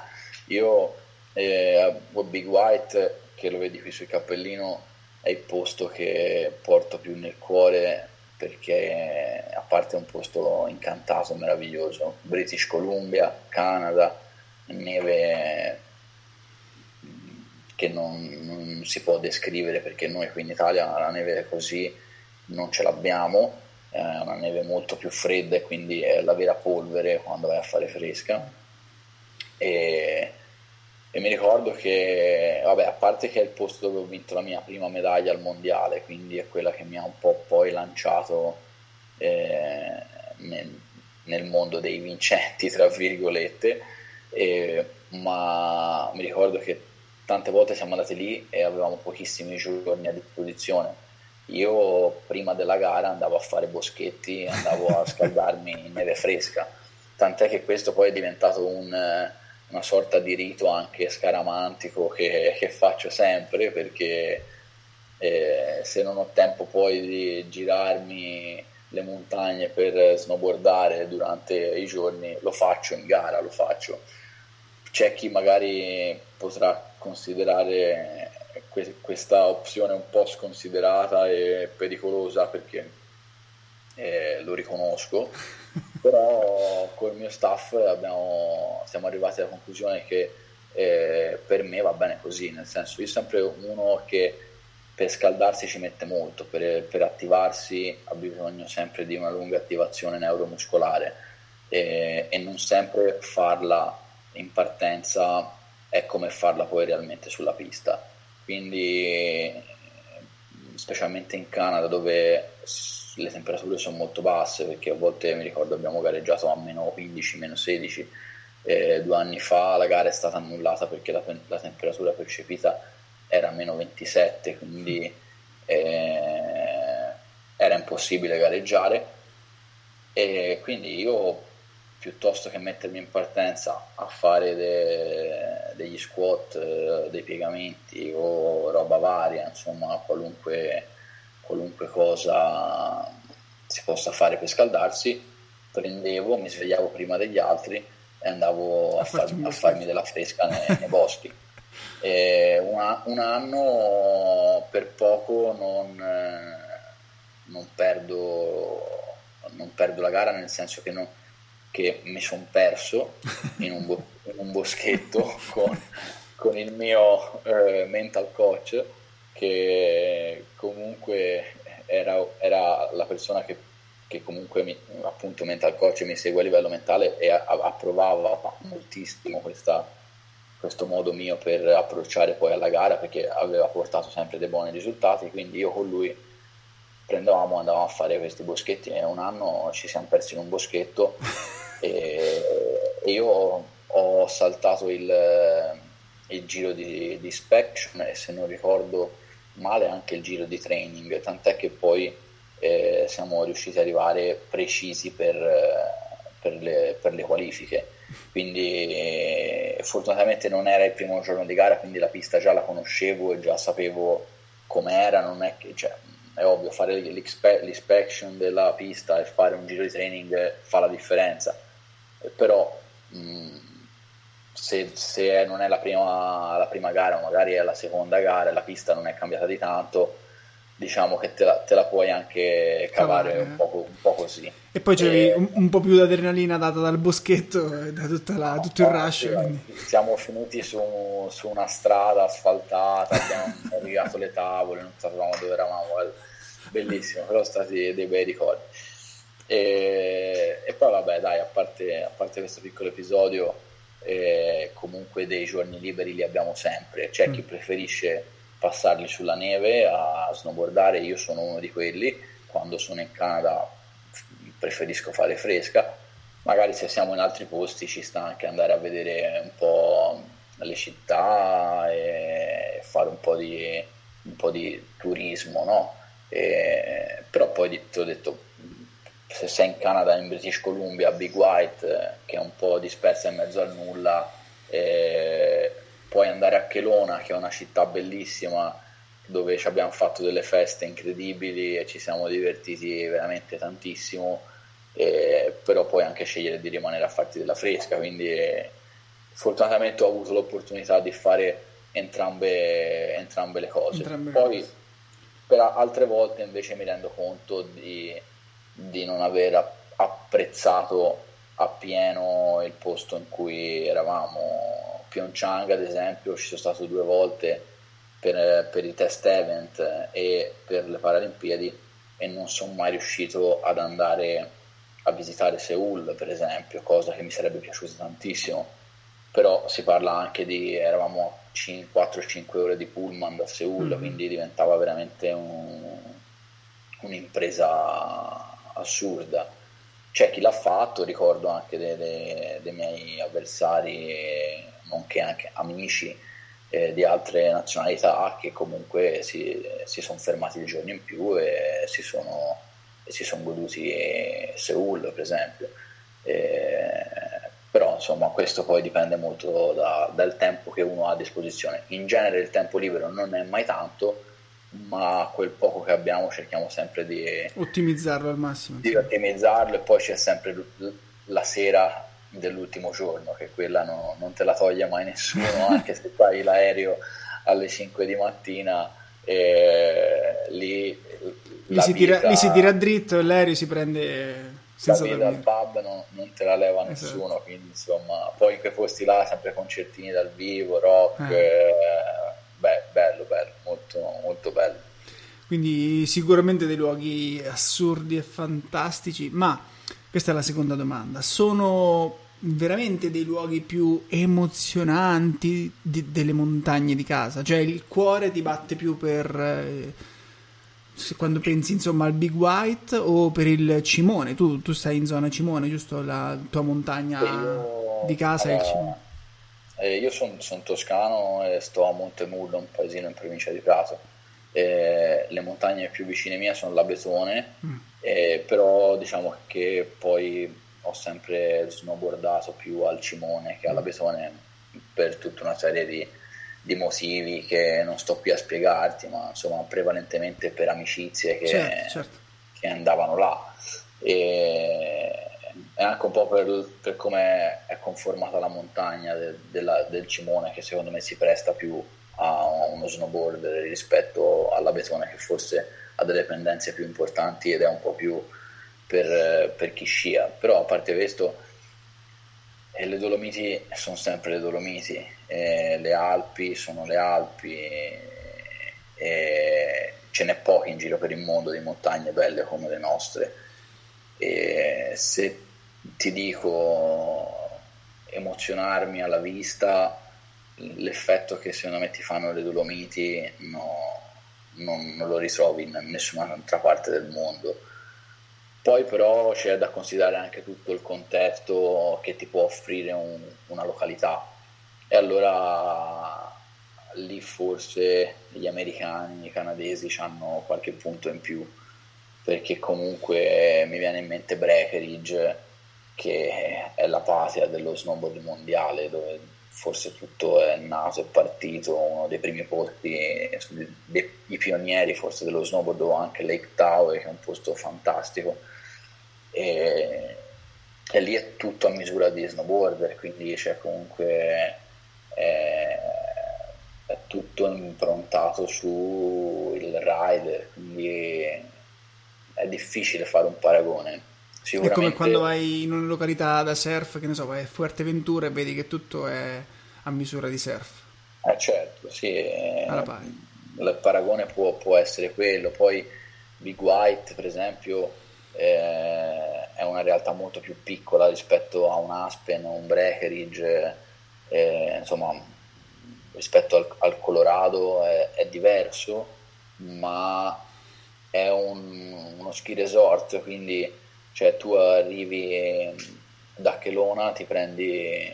Io eh, a Big White, che lo vedi qui sul cappellino, è il posto che porto più nel cuore perché a parte un posto incantato, meraviglioso, British Columbia, Canada, neve che non, non, si può descrivere perché noi qui in Italia la neve così non ce l'abbiamo, è una neve molto più fredda e quindi è la vera polvere quando vai a fare fresca. E, e mi ricordo che, vabbè, a parte che è il posto dove ho vinto la mia prima medaglia al mondiale, quindi è quella che mi ha un po' poi lanciato eh, nel, nel, mondo dei vincenti, tra virgolette, eh, ma mi ricordo che tante volte siamo andati lì e avevamo pochissimi giorni a disposizione. Io prima della gara andavo a fare boschetti, andavo a scaldarmi in [laughs] neve fresca, tant'è che questo poi è diventato un una sorta di rito anche scaramantico che, che faccio sempre perché eh, se non ho tempo poi di girarmi le montagne per snowboardare durante i giorni lo faccio in gara, lo faccio. C'è chi magari potrà considerare que- questa opzione un po' sconsiderata e pericolosa perché eh, lo riconosco però col mio staff abbiamo, siamo arrivati alla conclusione che eh, per me va bene così, nel senso io sempre uno che per scaldarsi ci mette molto, per, per attivarsi ha bisogno sempre di una lunga attivazione neuromuscolare e, e non sempre farla in partenza è come farla poi realmente sulla pista. Quindi specialmente in Canada dove le temperature sono molto basse perché a volte mi ricordo abbiamo gareggiato a meno 15, meno 16 eh, due anni fa la gara è stata annullata perché la, la temperatura percepita era meno 27 quindi eh, era impossibile gareggiare. E quindi io piuttosto che mettermi in partenza a fare de, degli squat, eh, dei piegamenti o roba varia, insomma qualunque qualunque cosa si possa fare per scaldarsi, prendevo, mi svegliavo prima degli altri e andavo a, far, a farmi della fresca nei, nei [laughs] boschi. Una, un anno per poco non, non, perdo, non, perdo, la gara, nel senso che, non, che mi sono perso in un, bo, in un boschetto [laughs] con, con, il mio eh, mental coach che comunque era, era la persona che, che, comunque mi, appunto mental coach mi segue a livello mentale e approvava moltissimo questa, questo modo mio per approcciare poi alla gara perché aveva portato sempre dei buoni risultati quindi io con lui prendevamo andavamo a fare questi boschetti e un anno ci siamo persi in un boschetto [laughs] e, e io ho saltato il, il giro di, di inspection e se non ricordo male anche il giro di training, tant'è che poi eh, siamo riusciti ad arrivare precisi per, per, le, per le, qualifiche. Quindi eh, fortunatamente non era il primo giorno di gara, quindi la pista già la conoscevo e già sapevo com'era, non è che... Cioè, è ovvio, fare l'inspection della pista e fare un giro di training fa la differenza, però mh, se, se, non è la prima, la prima gara, magari è la seconda gara la pista non è cambiata di tanto, diciamo che te la, te la puoi anche cavare, cavare. Un, po', un, po', così. E poi c'è un, un, po' più d'adrenalina data dal boschetto e da la, no, tutto il rush. Quindi. Siamo finiti su, su, una strada asfaltata, abbiamo [laughs] navigato le tavole, non sapevamo dove eravamo, bellissimo, però sono stati dei bei ricordi. E, e poi vabbè dai, a parte, a parte questo piccolo episodio eh, comunque dei giorni liberi li abbiamo sempre. C'è mm. chi preferisce passarli sulla neve a snowboardare, io sono uno di quelli, quando sono in Canada preferisco fare fresca, magari se siamo in altri posti ci sta anche andare a vedere un po' le città e fare un po' di, un po di turismo, no? E, però poi ti ho detto se sei in Canada, in British Columbia, Big White, eh, che è un po' dispersa in mezzo al nulla, eh, puoi andare a Kelowna, che è una città bellissima, dove ci abbiamo fatto delle feste incredibili e ci siamo divertiti veramente tantissimo. eh, però puoi anche scegliere di rimanere a farti della fresca, quindi eh, fortunatamente ho avuto l'opportunità di fare entrambe, entrambe le cose. Entrambe Poi cose. per altre volte invece mi rendo conto di, di non aver apprezzato appieno il posto in cui eravamo. Pyeongchang ad esempio ci sono stato due volte per, per i test event e per le Paralimpiadi e non sono mai riuscito ad andare a visitare Seoul per esempio, cosa che mi sarebbe piaciuta tantissimo, però si parla anche di, eravamo 4-5 ore di pullman da Seoul, mm-hmm. quindi diventava veramente un, un'impresa assurda. C'è chi l'ha fatto, ricordo anche dei, dei, dei miei avversari, nonché anche amici eh, di altre nazionalità che comunque si, si sono fermati dei giorni in più e si sono, e si sono goduti Seoul, per esempio. Eh, però insomma questo poi dipende molto da, dal tempo che uno ha a disposizione. In genere il tempo libero non è mai tanto, ma quel poco che abbiamo cerchiamo sempre di ottimizzarlo al massimo. Di ottimizzarlo e poi c'è sempre la sera dell'ultimo giorno, che quella no, non te la toglie mai nessuno, [laughs] anche se fai l'aereo alle 5 di mattina e lì, lì, si, vita, tira, lì si tira dritto e l'aereo si prende senza la dal pub non, non, te la leva esatto. nessuno, quindi insomma, poi in quei posti là sempre concertini dal vivo, rock, eh. Eh, beh, bello, bello, molto, molto bello. Quindi sicuramente dei luoghi assurdi e fantastici, ma questa è la seconda domanda, sono veramente dei luoghi più emozionanti di, delle montagne di casa, cioè il cuore ti batte più per... Eh, quando pensi insomma al Big White o per il Cimone? Tu, tu stai in zona Cimone, giusto? La tua montagna io, di casa è il Cimone. Eh, io sono son toscano e sto a Montemurlo, un paesino in provincia di Prato. Eh, le montagne più vicine mie sono l'Abetone, mm. eh, però diciamo che poi ho sempre snowboardato più al Cimone che all'Abetone per tutta una serie di di motivi che non sto qui a spiegarti, ma insomma prevalentemente per amicizie che, certo, certo. che andavano là. E, e, anche un po' per, per come è conformata la montagna de, della, del Cimone, che secondo me si presta più a uno snowboard rispetto alla Betone, che forse ha delle pendenze più importanti ed è un po' più per, per chi scia. Però a parte questo e le Dolomiti sono sempre le Dolomiti, e le Alpi sono le Alpi, e, e ce n'è poche in giro per il mondo di montagne belle come le nostre. E se ti dico emozionarmi alla vista, l'effetto che secondo me ti fanno le Dolomiti no, non, non lo ritrovi in nessuna altra parte del mondo. Poi però c'è da considerare anche tutto il contesto che ti può offrire un, una località. E allora lì forse gli americani, i canadesi hanno qualche punto in più perché comunque mi viene in mente Breckenridge che è la patria dello snowboard mondiale dove forse tutto è nato e partito, uno dei primi posti, i pionieri forse dello snowboard o anche Lake Tower che è un posto fantastico e, e lì è tutto a misura di snowboarder, quindi c'è comunque è, è tutto improntato sul rider, quindi è difficile fare un paragone. È come quando vai in una località da surf, che ne so, vai a Fuerteventura e vedi che tutto è a misura di surf. Eh certo, sì. Pari. Il paragone può, può essere quello. Poi Big White, per esempio, eh, è una realtà molto più piccola rispetto a un Aspen o un Breckenridge, eh, insomma rispetto al, al Colorado è, è, diverso, ma è un, uno ski resort, quindi cioè, tu arrivi da Chelona, ti prendi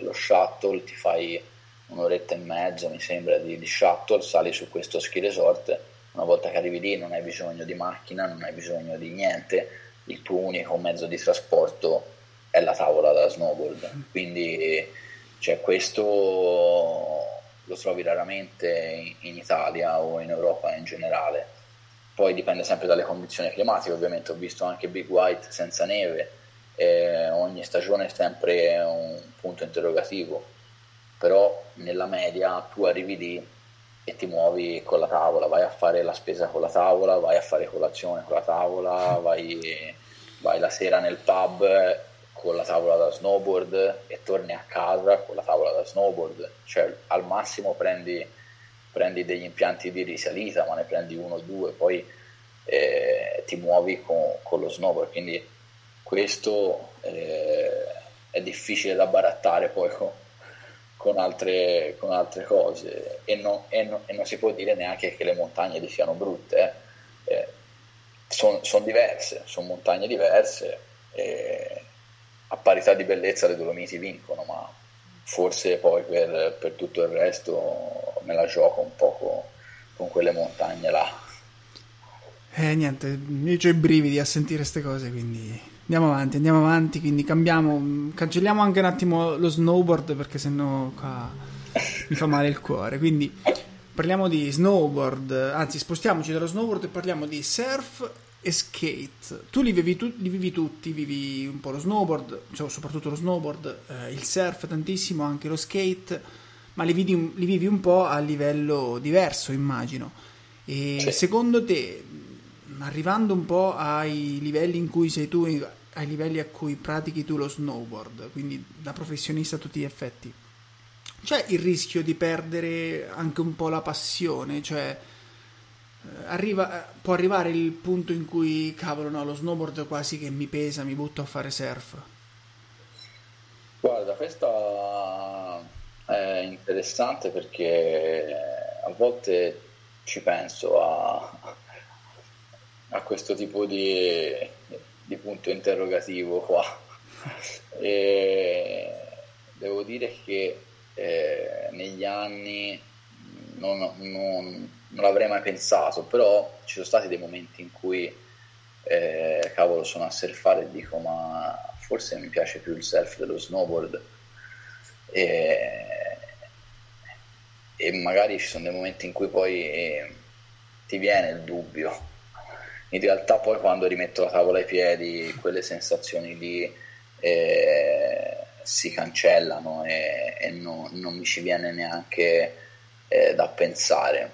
lo shuttle, ti fai un'oretta e mezza, mi sembra, di, di shuttle, sali su questo ski resort una volta che arrivi lì non hai bisogno di macchina, non hai bisogno di niente, il tuo unico mezzo di trasporto è la tavola da snowboard. Quindi cioè, questo lo trovi raramente in Italia o in Europa in generale. Poi dipende sempre dalle condizioni climatiche, ovviamente. Ho visto anche Big White senza neve, eh, ogni stagione è sempre un punto interrogativo, però nella media tu arrivi lì e ti muovi con la tavola, vai a fare la spesa con la tavola, vai a fare colazione con la tavola, vai, vai la sera nel pub con la tavola da snowboard e torni a casa con la tavola da snowboard, cioè al massimo prendi, prendi degli impianti di risalita, ma ne prendi uno o due, poi eh, ti muovi con, con, lo snowboard, quindi questo eh, è difficile da barattare poi con, con altre, con altre cose e non, e, non, e non, si può dire neanche che le montagne lì siano brutte, eh. eh sono son diverse, sono montagne diverse a parità di bellezza le Dolomiti vincono, ma forse poi per, per tutto il resto me la gioco un po' con, con quelle montagne là. Eh niente, io ho i brividi a sentire queste cose, quindi Andiamo avanti, andiamo avanti, quindi cambiamo, cancelliamo anche un attimo lo snowboard perché sennò qua mi fa male il cuore. Quindi parliamo di snowboard, anzi spostiamoci dallo snowboard e parliamo di surf e skate. Tu li vivi, tu, li vivi tutti, vivi un po' lo snowboard, cioè soprattutto lo snowboard, eh, il surf tantissimo, anche lo skate, ma li vivi, li vivi un po' a livello diverso, immagino. E sì. secondo te arrivando un po' ai livelli in cui sei tu, ai livelli a cui pratichi tu lo snowboard, quindi da professionista a tutti gli effetti, c'è il rischio di perdere anche un po' la passione, cioè eh, arriva, può arrivare il punto in cui, cavolo, no, lo snowboard quasi che mi pesa, mi butto a fare surf. Guarda, questa è interessante perché a volte ci penso a, a questo tipo di, di punto interrogativo qua. E devo dire che eh, negli anni non, non, non, l'avrei mai pensato, però ci sono stati dei momenti in cui eh, cavolo sono a surfare e dico ma forse mi piace più il surf dello snowboard e, e magari ci sono dei momenti in cui poi eh, ti viene il dubbio. In realtà poi quando rimetto la tavola ai piedi quelle sensazioni lì eh, si cancellano e, e no, non mi ci viene neanche eh, da pensare.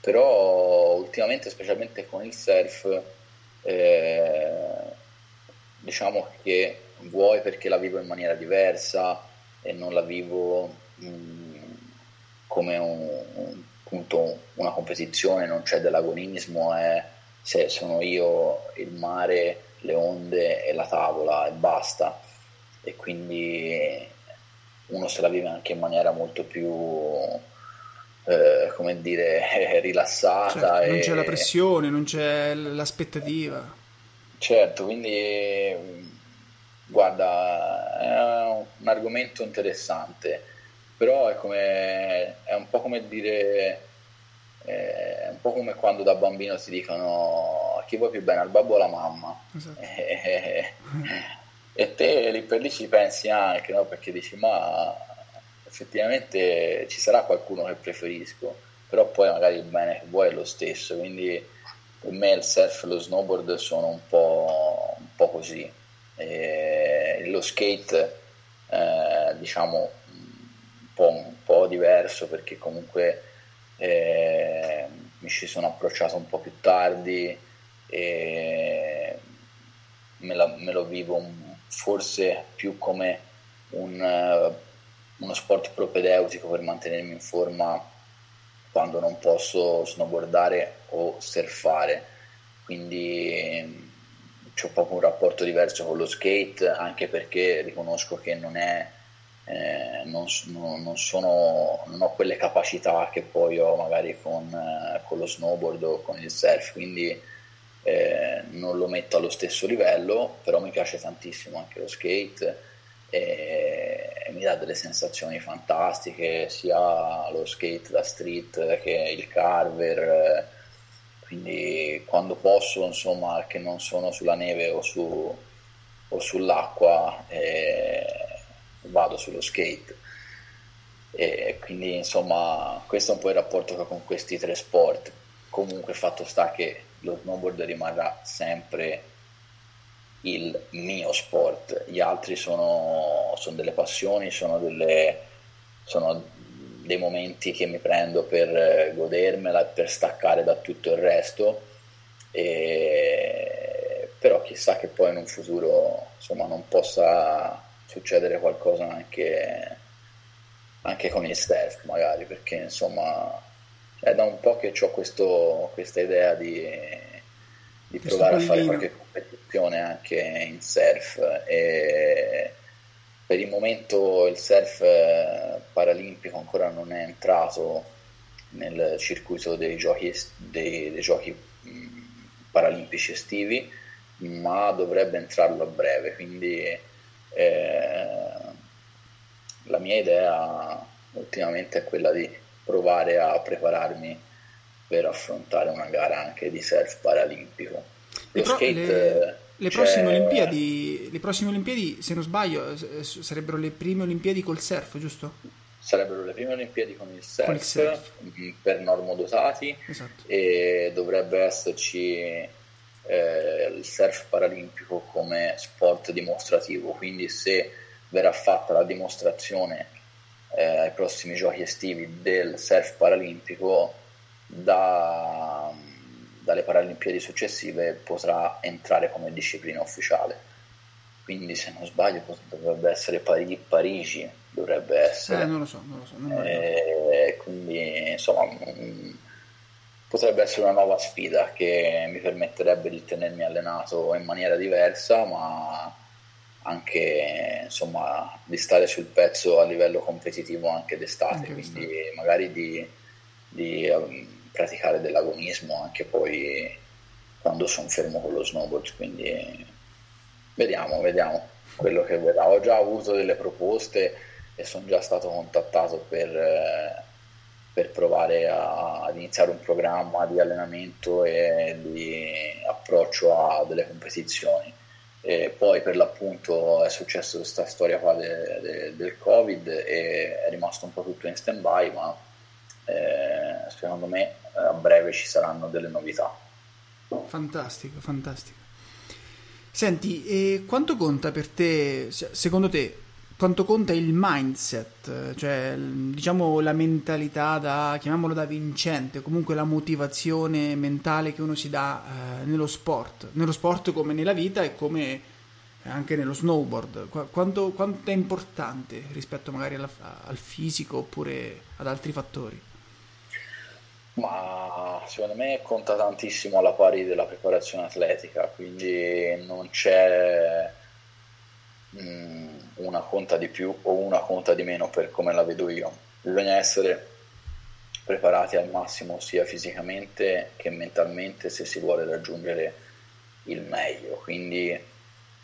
Però ultimamente specialmente con il surf eh, diciamo che vuoi perché la vivo in maniera diversa e non la vivo mh, mm, come un, un, appunto una competizione non c'è dell'agonismo è se sono io, il mare, le onde e la tavola e basta. E quindi uno se la vive anche in maniera molto più, eh, come dire, [laughs] rilassata. Certo, non c'è la pressione, non c'è l'aspettativa. Certo, quindi guarda, è un argomento interessante, però è, come, è un po' come dire è un po' come quando da bambino ti dicono chi vuoi più bene, al babbo o alla mamma. Esatto. E, [laughs] e, te lì per lì ci pensi anche, no? perché dici ma effettivamente ci sarà qualcuno che preferisco, però poi magari il bene che vuoi è lo stesso, quindi per me il surf e lo snowboard sono un po', un po così. E lo skate eh, diciamo un po', un po' diverso perché comunque eh, mi ci sono approcciato un po' più tardi e me, la, me lo vivo un, forse più come un, uh, uno sport propedeutico per mantenermi in forma quando non posso snowboardare o surfare. Quindi ho proprio un rapporto diverso con lo skate anche perché riconosco che non è eh, non, non, sono, non, ho quelle capacità che poi ho magari con, eh, con lo snowboard o con il surf, quindi eh, non lo metto allo stesso livello, però mi piace tantissimo anche lo skate e, e mi dà delle sensazioni fantastiche, sia lo skate da street che il carver, quindi quando posso, insomma, che non sono sulla neve o, su, o sull'acqua eh, vado sullo skate. E quindi insomma questo è un po' il rapporto che ho con questi tre sport. Comunque fatto sta che lo snowboard rimarrà sempre il mio sport, gli altri sono, sono delle passioni, sono, delle, sono dei momenti che mi prendo per godermela, per staccare da tutto il resto, e, però chissà che poi in un futuro insomma, non possa succedere qualcosa anche, anche con il surf magari, perché insomma è da un po' che ho questa idea di, di provare a fare qualche competizione anche in surf e per il momento il surf eh, paralimpico ancora non è entrato nel circuito dei giochi, dei, dei giochi paralimpici estivi ma dovrebbe entrarlo a breve quindi eh, la mia idea ultimamente è quella di provare a prepararmi per affrontare una gara anche di surf paralimpico. Lo skate, le, le, prossime Olimpiadi, le prossime Olimpiadi, se non sbaglio, sarebbero le prime Olimpiadi col surf, giusto? Sarebbero le prime Olimpiadi con il surf, con il surf. Per normodotati esatto. e dovrebbe esserci eh, il surf paralimpico come sport dimostrativo, quindi se verrà fatta la dimostrazione eh, ai prossimi giochi estivi del surf paralimpico, da, dalle Paralimpiadi successive potrà entrare come disciplina ufficiale. Quindi, se non sbaglio, dovrebbe essere Pari- Parigi, dovrebbe essere. Eh, non lo so, non lo so. Non eh, quindi, insomma, mm, potrebbe essere una nuova sfida che mi permetterebbe di tenermi allenato in maniera diversa, ma anche insomma di stare sul pezzo a livello competitivo anche d'estate, anche quindi magari di, di um, praticare dell'agonismo anche poi quando sono fermo con lo snowboard, quindi vediamo, vediamo quello che verrà. Ho già avuto delle proposte e sono già stato contattato per, per provare a, ad iniziare un programma di allenamento e di approccio a delle competizioni e poi per l'appunto è successa questa storia qua de, de, del covid e è rimasto un po' tutto in stand by ma eh, secondo me a breve ci saranno delle novità. Fantastico fantastico. Senti e quanto conta per te secondo te quanto conta il mindset, cioè diciamo la mentalità da, chiamiamolo da vincente, comunque la motivazione mentale che uno si dà eh, nello sport, nello sport come nella vita e come anche nello snowboard, Qu- quanto, quanto, è importante rispetto magari alla, al fisico oppure ad altri fattori? Ma secondo me conta tantissimo alla pari della preparazione atletica, quindi non c'è... Mm, una conta di più o una conta di meno per come la vedo io. Bisogna essere preparati al massimo sia fisicamente che mentalmente se si vuole raggiungere il meglio. Quindi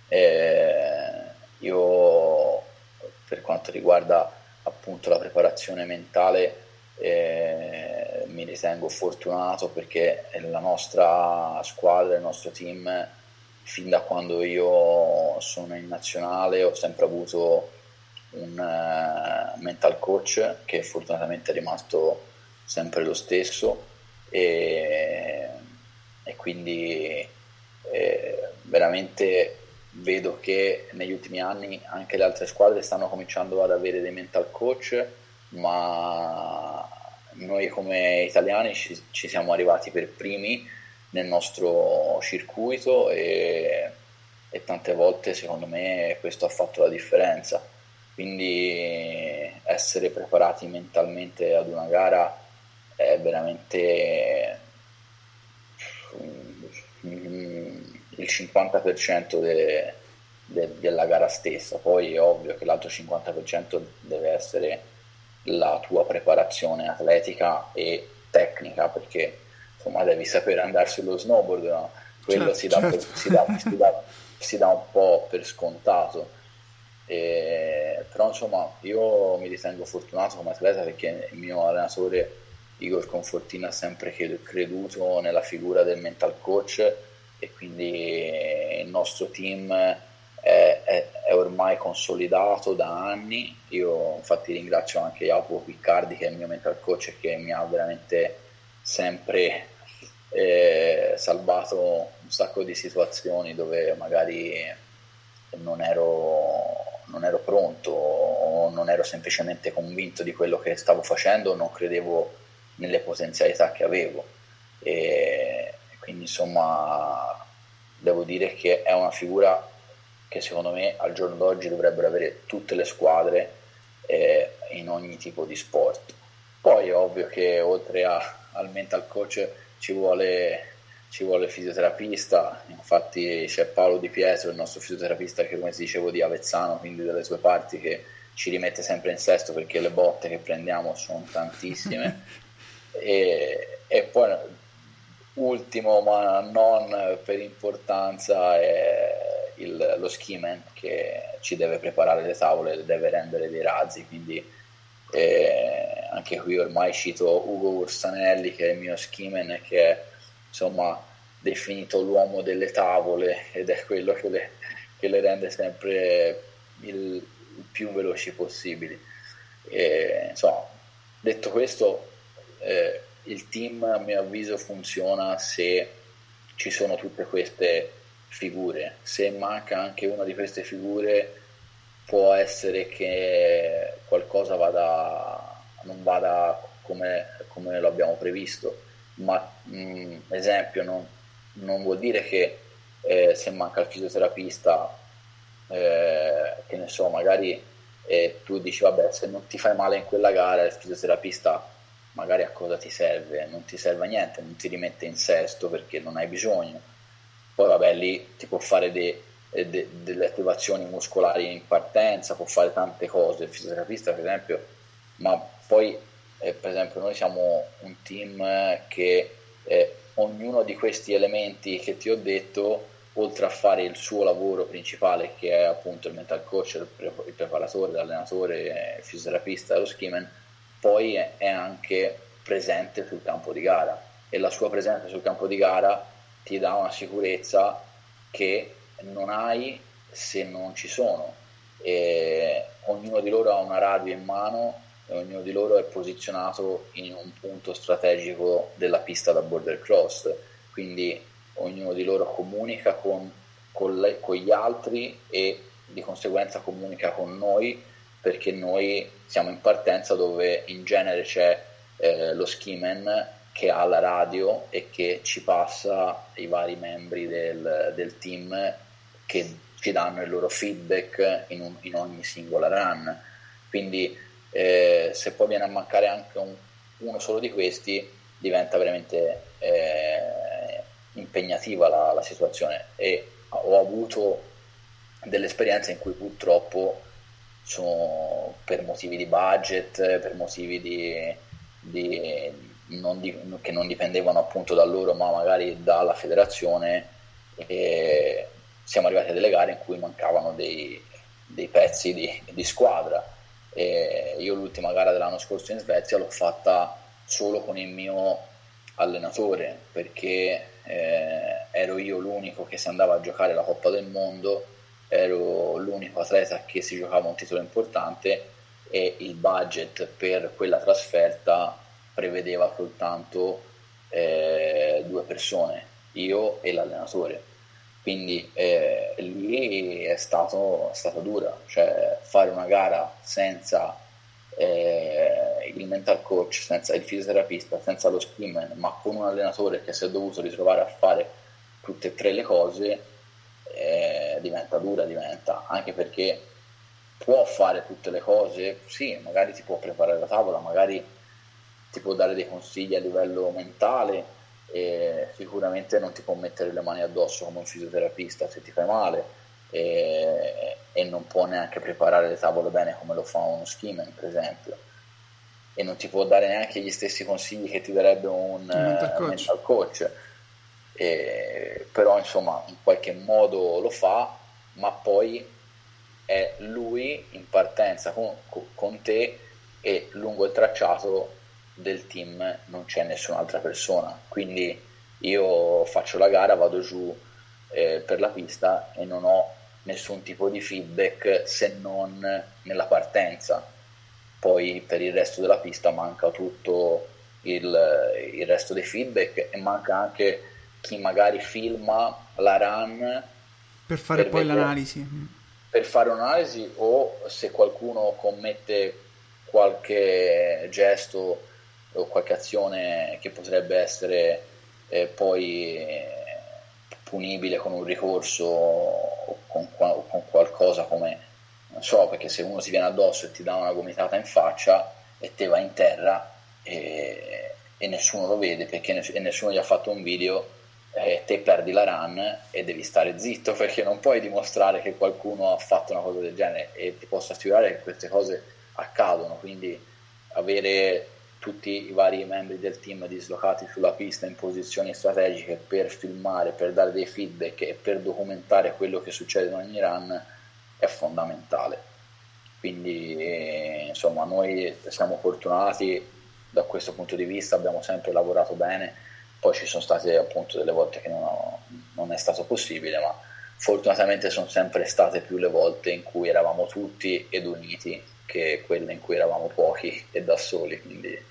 eh, io per quanto riguarda appunto la preparazione mentale eh, mi ritengo fortunato perché la nostra squadra, il nostro team fin da quando io sono in nazionale ho sempre avuto un uh, mental coach che fortunatamente è rimasto sempre lo stesso e, e quindi eh, veramente vedo che negli ultimi anni anche le altre squadre stanno cominciando ad avere dei mental coach ma noi come italiani ci, ci siamo arrivati per primi nel nostro circuito e, e tante volte secondo me questo ha fatto la differenza. Quindi essere preparati mentalmente ad una gara è veramente il 50% de, de, della gara stessa. Poi è ovvio che l'altro 50% deve essere la tua preparazione atletica e tecnica perché insomma devi sapere andare sullo snowboard, no? quello certo, si, dà certo. per, si, dà, [laughs] si, dà, si, dà, un po' per scontato. E, però insomma io mi ritengo fortunato come atleta perché il mio allenatore Igor Confortino ha sempre creduto nella figura del mental coach e quindi il nostro team è, è, è ormai consolidato da anni. Io infatti ringrazio anche Jacopo Piccardi che è il mio mental coach che mi ha veramente sempre eh, salvato un sacco di situazioni dove magari non ero, non ero pronto o non ero semplicemente convinto di quello che stavo facendo, non credevo nelle potenzialità che avevo. E quindi insomma devo dire che è una figura che secondo me al giorno d'oggi dovrebbero avere tutte le squadre eh, in ogni tipo di sport. Poi è ovvio che oltre a, al mental coach ci vuole, ci vuole il fisioterapista, infatti c'è Paolo Di Pietro, il nostro fisioterapista che come si dicevo di Avezzano, quindi delle sue parti, che ci rimette sempre in sesto perché le botte che prendiamo sono tantissime. [laughs] e, e poi ultimo ma non per importanza è il, lo skiman che ci deve preparare le tavole, deve rendere dei razzi, quindi eh, anche qui ormai cito Ugo Ursanelli che è il mio skiman che è insomma definito l'uomo delle tavole ed è quello che le, che le rende sempre il, il, più veloci possibili. E, insomma, detto questo, eh, il team a mio avviso funziona se ci sono tutte queste figure. Se manca anche una di queste figure può essere che qualcosa vada, non vada come, come lo abbiamo previsto, ma mh, mm, esempio non, non, vuol dire che eh, se manca il fisioterapista, eh, che ne so, magari eh, tu dici vabbè se non ti fai male in quella gara il fisioterapista magari a cosa ti serve? Non ti serve a niente, non ti rimette in sesto perché non hai bisogno. Poi vabbè lì ti può fare de, de, delle attivazioni muscolari in partenza, può fare tante cose, il fisioterapista per esempio, ma poi eh, per esempio noi siamo un team che eh, ognuno di questi elementi che ti ho detto oltre a fare il suo lavoro principale che è appunto il mental coach, il, preparatore, l'allenatore, il fisioterapista, lo skiman, poi è anche presente sul campo di gara. E la sua presenza sul campo di gara ti dà una sicurezza che non hai se non ci sono. E ognuno di loro ha una radio in mano e ognuno di loro è posizionato in un punto strategico della pista da border cross, quindi ognuno di loro comunica con, con, le, con gli altri e di conseguenza comunica con noi perché noi siamo in partenza dove in genere c'è eh, lo skiman che ha la radio e che ci passa i vari membri del, del team che ci danno il loro feedback in, un, in ogni singola run. Quindi eh, se poi viene a mancare anche un, uno solo di questi diventa veramente eh, impegnativa la, la situazione e ho avuto delle esperienze in cui purtroppo sono per motivi di budget, per motivi di, di, non di, che non dipendevano appunto da loro ma magari dalla federazione e siamo arrivati a delle gare in cui mancavano dei, dei pezzi di, di squadra. E io l'ultima gara dell'anno scorso in Svezia l'ho fatta solo con il mio allenatore perché eh, ero io l'unico che si andava a giocare la Coppa del Mondo ero l'unico atleta che si giocava un titolo importante e il budget per quella trasferta prevedeva soltanto eh, due persone, io e l'allenatore. Quindi eh, lì è, stato, è stata dura, cioè fare una gara senza eh, il mental coach, senza il fisioterapista, senza lo skimman, ma con un allenatore che si è dovuto ritrovare a fare tutte e tre le cose, eh, diventa dura, diventa, anche perché può fare tutte le cose, sì, magari ti può preparare la tavola, magari ti può dare dei consigli a livello mentale e sicuramente non ti può mettere le mani addosso come un fisioterapista se ti fai male e, e non può neanche preparare le tavole bene come lo fa uno skiman per esempio. E non ti può dare neanche gli stessi consigli che ti darebbe un mental coach, mental coach. Eh, però insomma in qualche modo lo fa, ma poi è lui in partenza con, con te e lungo il tracciato del team non c'è nessun'altra persona, quindi io faccio la gara, vado giù eh, per la pista e non ho nessun tipo di feedback se non nella partenza. Poi per il resto della pista manca tutto il, il resto dei feedback e manca anche chi magari filma la run per fare per poi vedere, l'analisi per fare un'analisi o se qualcuno commette qualche gesto o qualche azione che potrebbe essere eh, poi eh, punibile con un ricorso o con, con, qualcosa come non so perché se uno ti viene addosso e ti dà una gomitata in faccia e te va in terra e, e nessuno lo vede perché ness- nessuno gli ha fatto un video eh, te perdi la run e devi stare zitto [laughs] perché non puoi dimostrare che qualcuno ha fatto una cosa del genere e ti posso assicurare che queste cose accadono. Quindi avere tutti i vari membri del team dislocati sulla pista in posizioni strategiche per filmare, per dare dei feedback e per documentare quello che succede in ogni run è fondamentale. Quindi eh, insomma noi siamo fortunati da questo punto di vista, abbiamo sempre lavorato bene, poi ci sono state appunto delle volte che non, ho, non è stato possibile, ma fortunatamente sono sempre state più le volte in cui eravamo tutti ed uniti che quelle in cui eravamo pochi e da soli, quindi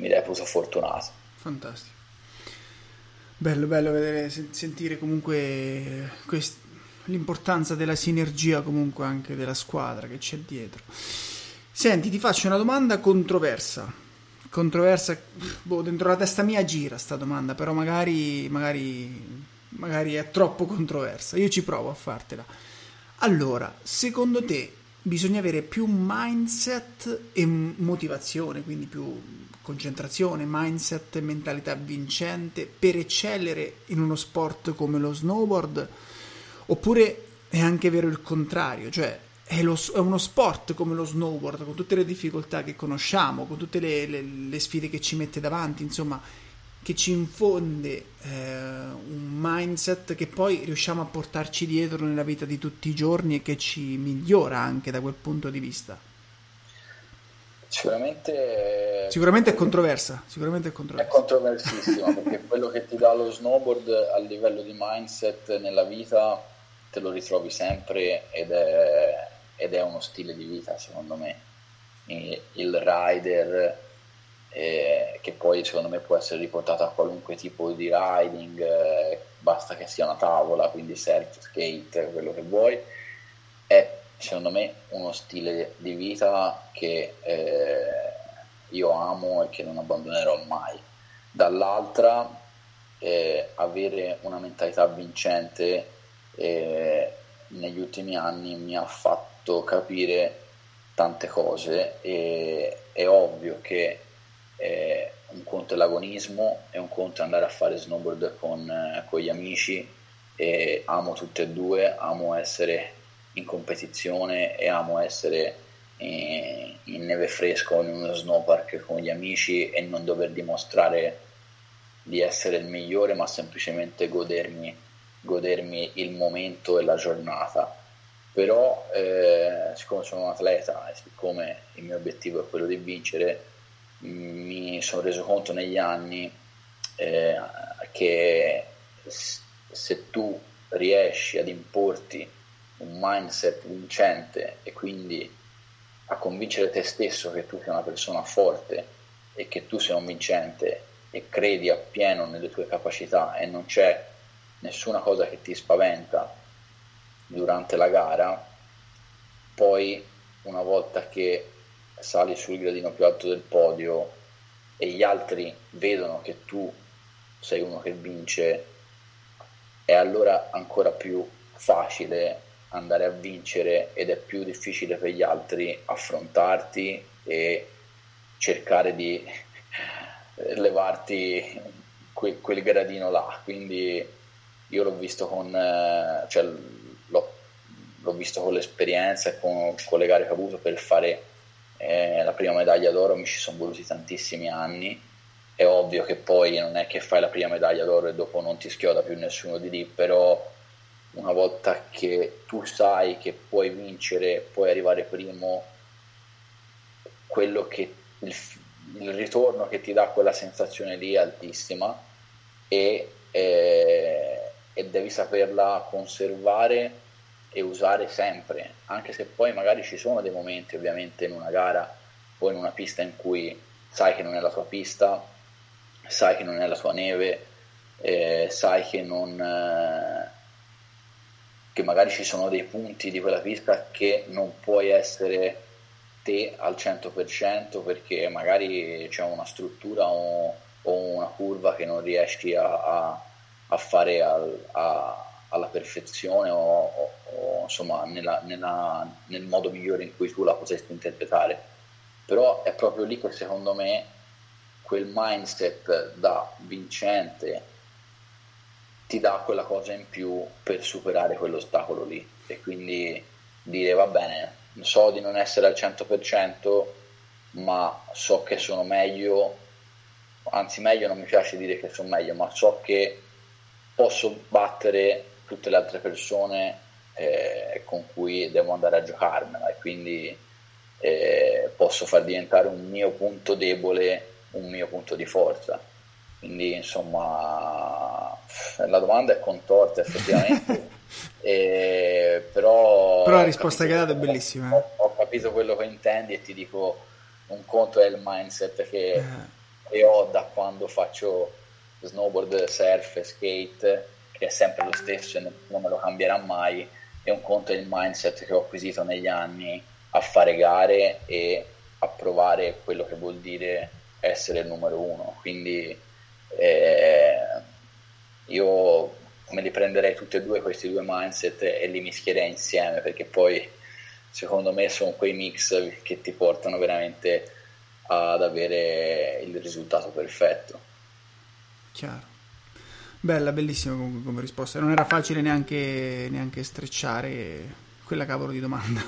mi reputo fortunato. Fantastico. Bello, bello vedere, sentire comunque quest- l'importanza della sinergia comunque anche della squadra che c'è dietro. Senti, ti faccio una domanda controversa. Controversa, boh, dentro la testa mia gira sta domanda, però magari, magari, magari è troppo controversa. Io ci provo a fartela. Allora, secondo te bisogna avere più mindset e motivazione, quindi più concentrazione, mindset e mentalità vincente per eccellere in uno sport come lo snowboard? Oppure è anche vero il contrario, cioè è, lo, è, uno sport come lo snowboard, con tutte le difficoltà che conosciamo, con tutte le, le, le sfide che ci mette davanti, insomma, che ci infonde eh, un mindset che poi riusciamo a portarci dietro nella vita di tutti i giorni e che ci migliora anche da quel punto di vista. Sicuramente, sicuramente è controversa. Sicuramente è, controversa. è controversissima [laughs] perché quello che ti dà lo snowboard a livello di mindset nella vita te lo ritrovi sempre ed è, ed è uno stile di vita secondo me. Il rider eh, che poi secondo me può essere riportato a qualunque tipo di riding, eh, basta che sia una tavola, quindi surf, skate, quello che vuoi, è secondo me uno stile di vita che eh, io amo e che non abbandonerò mai. Dall'altra, eh, avere una mentalità vincente eh, negli ultimi anni mi ha fatto capire tante cose e è ovvio che eh, un conto è l'agonismo e un conto è andare a fare snowboard con, eh, con gli amici e amo tutte e due, amo essere in competizione e amo essere in, in neve fresco in uno snowpark con gli amici e non dover dimostrare di essere il migliore ma semplicemente godermi, godermi il momento e la giornata. Però eh, siccome sono un atleta e siccome il mio obiettivo è quello di vincere mi sono reso conto negli anni eh, che se tu riesci ad importi un mindset vincente e quindi a convincere te stesso che tu sei una persona forte e che tu sei un vincente e credi appieno nelle tue capacità e non c'è nessuna cosa che ti spaventa durante la gara, poi una volta che sali sul gradino più alto del podio e gli altri vedono che tu sei uno che vince, è allora ancora più facile andare a vincere ed è più difficile per gli altri affrontarti e cercare di [laughs] levarti que- quel gradino là. Quindi io l'ho visto con, eh, cioè, l'ho, visto con l'esperienza e con, con, le gare che ho avuto per fare eh, la prima medaglia d'oro, mi ci sono voluti tantissimi anni. È ovvio che poi non è che fai la prima medaglia d'oro e dopo non ti schioda più nessuno di lì, però una volta che tu sai che puoi vincere, puoi arrivare primo, quello che il, il ritorno che ti dà quella sensazione lì è altissima e, eh, e devi saperla conservare e usare sempre, anche se poi magari ci sono dei momenti ovviamente in una gara o in una pista in cui sai che non è la tua pista, sai che non è la tua neve, eh, sai che non... Eh, che magari ci sono dei punti di quella pista che non puoi essere te al 100% perché magari c'è una struttura o, o una curva che non riesci a, a, a fare al, a, alla perfezione o, o, o insomma nella, nella, nel modo migliore in cui tu la potresti interpretare. Però è proprio lì che secondo me quel mindset da vincente ti dà quella cosa in più per superare quell'ostacolo lì e quindi dire va bene, so di non essere al 100% ma so che sono meglio, anzi meglio non mi piace dire che sono meglio, ma so che posso battere tutte le altre persone eh, con cui devo andare a giocarmela e quindi eh, posso far diventare un mio punto debole un mio punto di forza. Quindi insomma la domanda è contorta effettivamente, [laughs] e, però, però la risposta che hai dato è bellissima. Ho, ho, capito quello che intendi e ti dico un conto è il mindset che, eh. che ho da quando faccio snowboard, surf skate, che è sempre lo stesso e non me lo cambierà mai, e un conto è il mindset che ho acquisito negli anni a fare gare e a provare quello che vuol dire essere il numero uno. Quindi eh, io me li prenderei tutti e due questi due mindset e li mischierei insieme perché poi secondo me sono quei mix che ti portano veramente ad avere il risultato perfetto. Chiaro. Bella, bellissima come, come risposta. Non era facile neanche, neanche strecciare quella cavolo di domanda.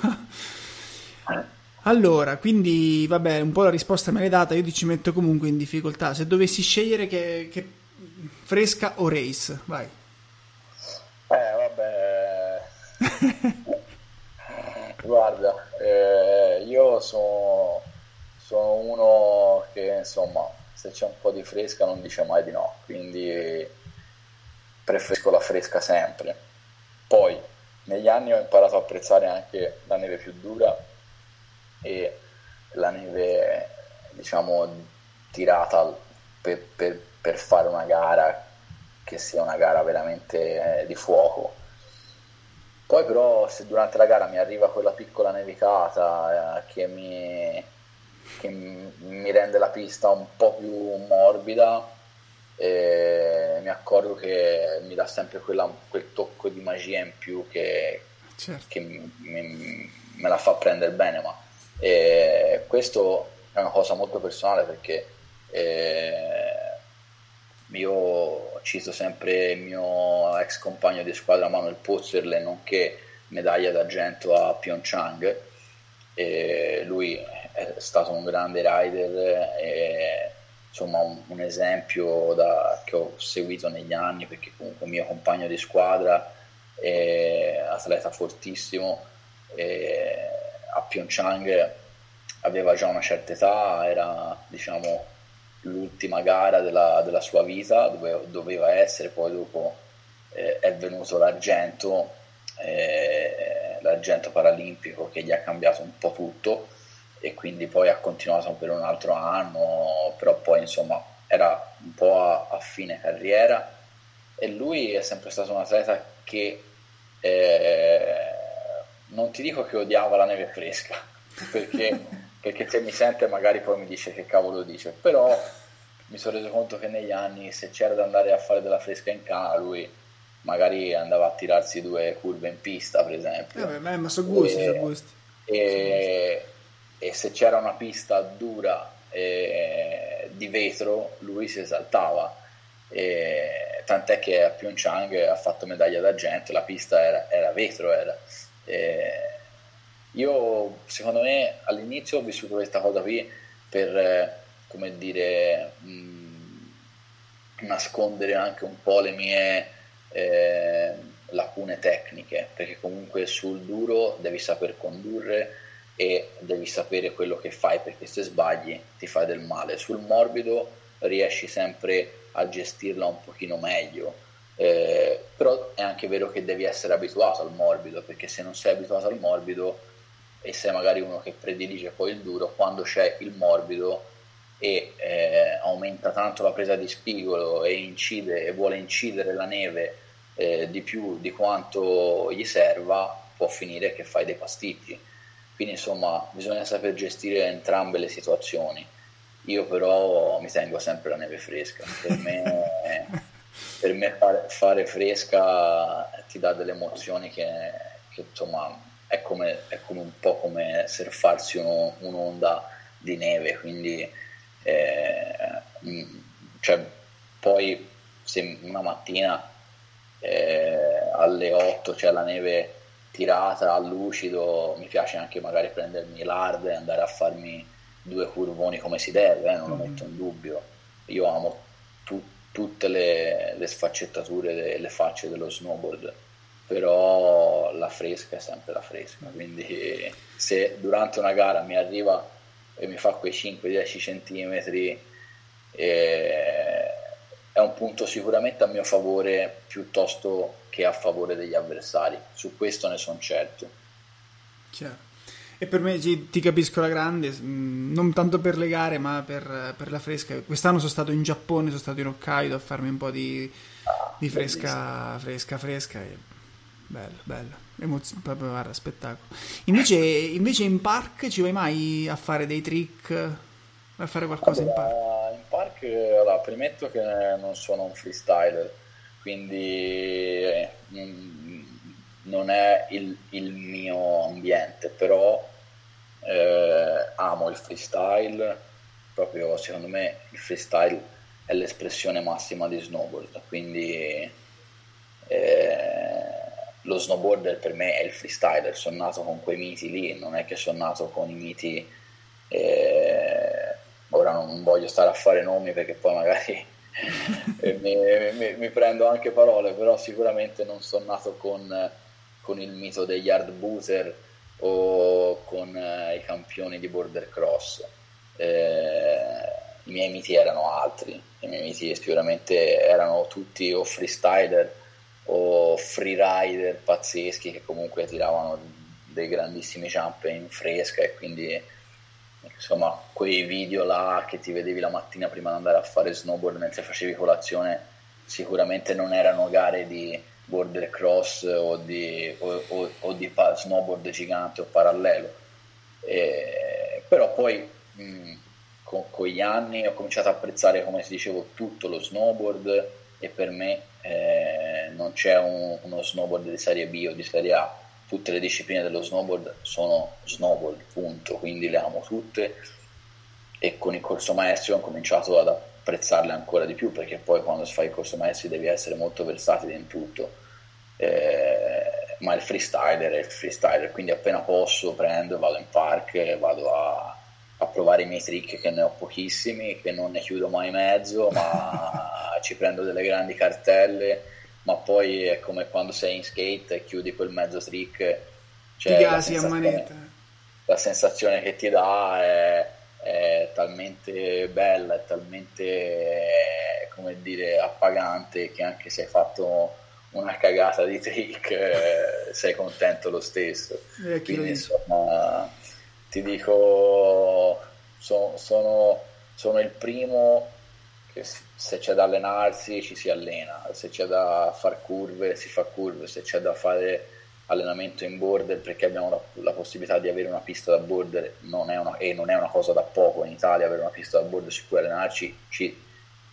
Eh. Allora, quindi vabbè, un po' la risposta me l'hai data, io ti ci metto comunque in difficoltà. Se dovessi scegliere che, che fresca o race, vai. Eh, vabbè. [laughs] Guarda, eh, io sono, sono uno che insomma, se c'è un po' di fresca non dice mai di no, quindi preferisco la fresca sempre. Poi, negli anni ho imparato a apprezzare anche la neve più dura e la neve diciamo tirata per, per, per fare una gara che sia una gara veramente eh, di fuoco poi però se durante la gara mi arriva quella piccola nevicata eh, che, mi, che mi rende la pista un po' più morbida mi accorgo che mi dà sempre quella, quel tocco di magia in più che, certo. che mi, mi, me la fa prendere bene ma e questo è una cosa molto personale perché eh, io cito sempre il mio ex compagno di squadra Manuel Pozzerle, nonché medaglia d'argento a Pyeongchang. E lui è stato un grande rider insomma un, un esempio da, che ho seguito negli anni perché comunque un mio compagno di squadra è atleta fortissimo. A Pyeongchang aveva già una certa età, era diciamo l'ultima gara della, della sua vita, doveva, doveva, essere, poi dopo eh, è venuto l'argento, eh, l'argento paralimpico che gli ha cambiato un po' tutto e quindi poi ha continuato per un altro anno, però poi insomma era un po' a, a fine carriera e lui è sempre stato un atleta che eh, non ti dico che odiava la neve fresca, [laughs] perché, perché se mi sente magari poi mi dice che cavolo dice, però mi sono reso conto che negli anni se c'era da andare a fare della fresca in cana lui magari andava a tirarsi due curve in pista per esempio. Eh beh, ma sono gusti, e, gusti. E, e, se c'era una pista dura e, di vetro lui si esaltava. E, tant'è che a Pyeongchang ha fatto medaglia d'argento, la pista era, era vetro, era. Eh, io secondo me all'inizio ho vissuto questa cosa qui per, eh, come dire, mh, mm, nascondere anche un po' le mie eh, lacune tecniche, perché comunque sul duro devi saper condurre e devi sapere quello che fai, perché se sbagli ti fai del male. Sul morbido riesci sempre a gestirla un pochino meglio eh, però è anche vero che devi essere abituato al morbido, perché se non sei abituato al morbido e sei magari uno che predilige poi il duro, quando c'è il morbido e eh, aumenta tanto la presa di spigolo e, incide, e vuole incidere la neve eh, di più di quanto gli serva, può finire che fai dei pasticci. Quindi insomma bisogna saper gestire entrambe le situazioni. Io però mi tengo sempre la neve fresca. Per me, [laughs] per me fare, fare, fresca ti dà delle emozioni che, che insomma è come, è come, un po' come surfarsi uno, un'onda di neve. Quindi eh, cioè, poi se una mattina eh, alle 8 c'è la neve tirata lucido, mi piace anche magari prendermi l'hard e andare a farmi due curvoni come si deve, eh, non lo mm-hmm. metto in dubbio. Io amo tu, tutte le, le sfaccettature delle facce dello snowboard, però la fresca è sempre la fresca, quindi se durante una gara mi arriva e mi fa quei 5-10 centimetri eh, è un punto sicuramente a mio favore piuttosto che a favore degli avversari, su questo ne sono certo. Chiaro. E per me ti capisco la grande, mm, non tanto per le gare ma per, per, la fresca. Quest'anno sono stato in Giappone, sono stato in Hokkaido a farmi un po' di, ah, di fresca, fresca, fresca. E bello, bello. Emozio- proprio guarda, spettacolo. Invece, invece, in park ci vai mai a fare dei trick? A fare qualcosa allora, in park? Park, allora, premetto che non sono un freestyler quindi eh, non è il, il, mio ambiente, però eh, amo il freestyle, proprio secondo me il freestyle è l'espressione massima di snowboard, quindi eh, lo snowboarder per me è il freestyler, sono nato con quei miti lì, non è che sono nato con i miti, eh, ora non voglio stare a fare nomi perché poi magari [laughs] mi, mi, mi, prendo anche parole, però sicuramente non sono nato con, con il mito degli hard booter o con eh, i campioni di border cross. Eh, I miei miti erano altri, i miei miti sicuramente erano tutti o freestyler o freerider pazzeschi che comunque tiravano dei grandissimi jump in fresca e quindi insomma, quei video là che ti vedevi la mattina prima di andare a fare snowboard mentre facevi colazione, sicuramente non erano gare di border cross o di, o, o, o di snowboard gigante o parallelo. E, però poi mh, con, con, gli anni ho cominciato a apprezzare, come si dicevo, tutto lo snowboard e per me eh, non c'è un, uno snowboard di serie B o di serie A tutte le discipline dello snowboard sono snowboard, punto, quindi le amo tutte. E con il corso maestri ho cominciato ad apprezzarle ancora di più perché poi quando fai il corso maestri devi essere molto versatile in tutto. Eh, ma il freestyler è il freestyler. Quindi appena posso prendo, vado in park vado a, a provare i miei trick che ne ho pochissimi che non ne chiudo mai mezzo ma [laughs] ci prendo delle grandi cartelle ma poi è come quando sei in skate e chiudi quel mezzo trick cioè ti gasi a manetta. la sensazione che ti dà è, è talmente bella è talmente come dire appagante che anche se hai fatto una cagata di trick eh, sei contento lo stesso. Quindi insomma ti dico so, sono, sono il primo se c'è da allenarsi ci si allena, se c'è da fare curve si fa curve, se c'è da fare allenamento in border perché abbiamo la, la possibilità di avere una pista da border non una, e non è una cosa da poco in Italia avere una pista da border su cui allenarci, ci,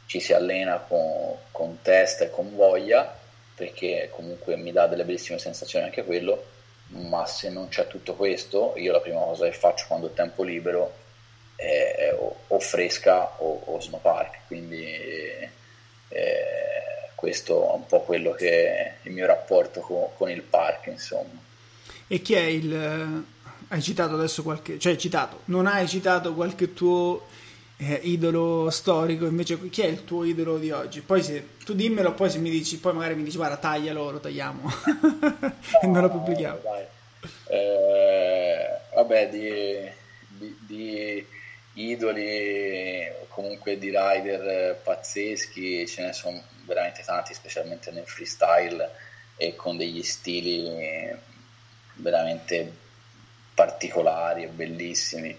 ci si allena con, con testa e con voglia perché comunque mi dà delle bellissime sensazioni anche quello, ma se non c'è tutto questo, io la prima cosa che faccio quando ho tempo libero eh, o, o, fresca o, o snowpark, quindi eh, questo è un po' quello che è il mio rapporto con, con il park, insomma. E chi è il... hai citato adesso qualche... cioè hai citato, non hai citato qualche tuo eh, idolo storico, invece chi è il tuo idolo di oggi? Poi se tu dimmelo, poi se mi dici, poi magari mi dici guarda taglialo, lo tagliamo [laughs] e non lo pubblichiamo. Eh, vabbè, di, di, di idoli comunque di rider pazzeschi, ce ne sono veramente tanti, specialmente nel freestyle e con degli stili veramente particolari e bellissimi.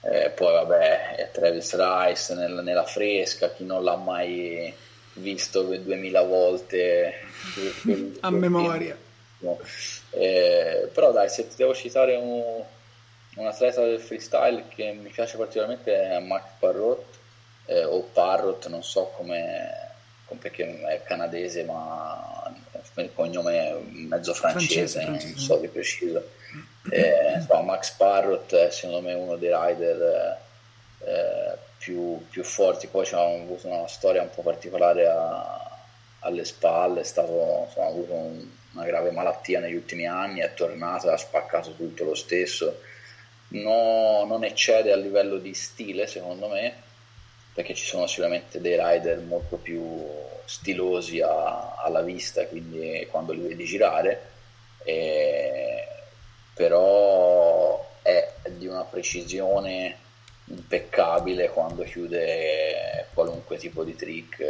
Eh, poi vabbè, Travis Rice nel, nella fresca, chi non l'ha mai visto 2000 volte [laughs] a memoria. Eh, però dai, se ti devo citare un, un, atleta del freestyle che mi piace particolarmente è Mark Parrot, eh, o Parrot, non so come perché è canadese ma il cognome è mezzo francese, francese, francese. non so di preciso. Eh, insomma, Max Parrot è secondo me uno dei rider eh, più, più, forti, poi ha avuto una storia un po' particolare a, alle spalle, è stato, insomma, ha avuto un, una grave malattia negli ultimi anni, è tornato ha spaccato tutto lo stesso. No, non eccede a livello di stile secondo me, perché ci sono sicuramente dei rider molto più stilosi a, alla vista, quindi quando li vedi girare, e, però è di una precisione impeccabile quando chiude qualunque tipo di trick,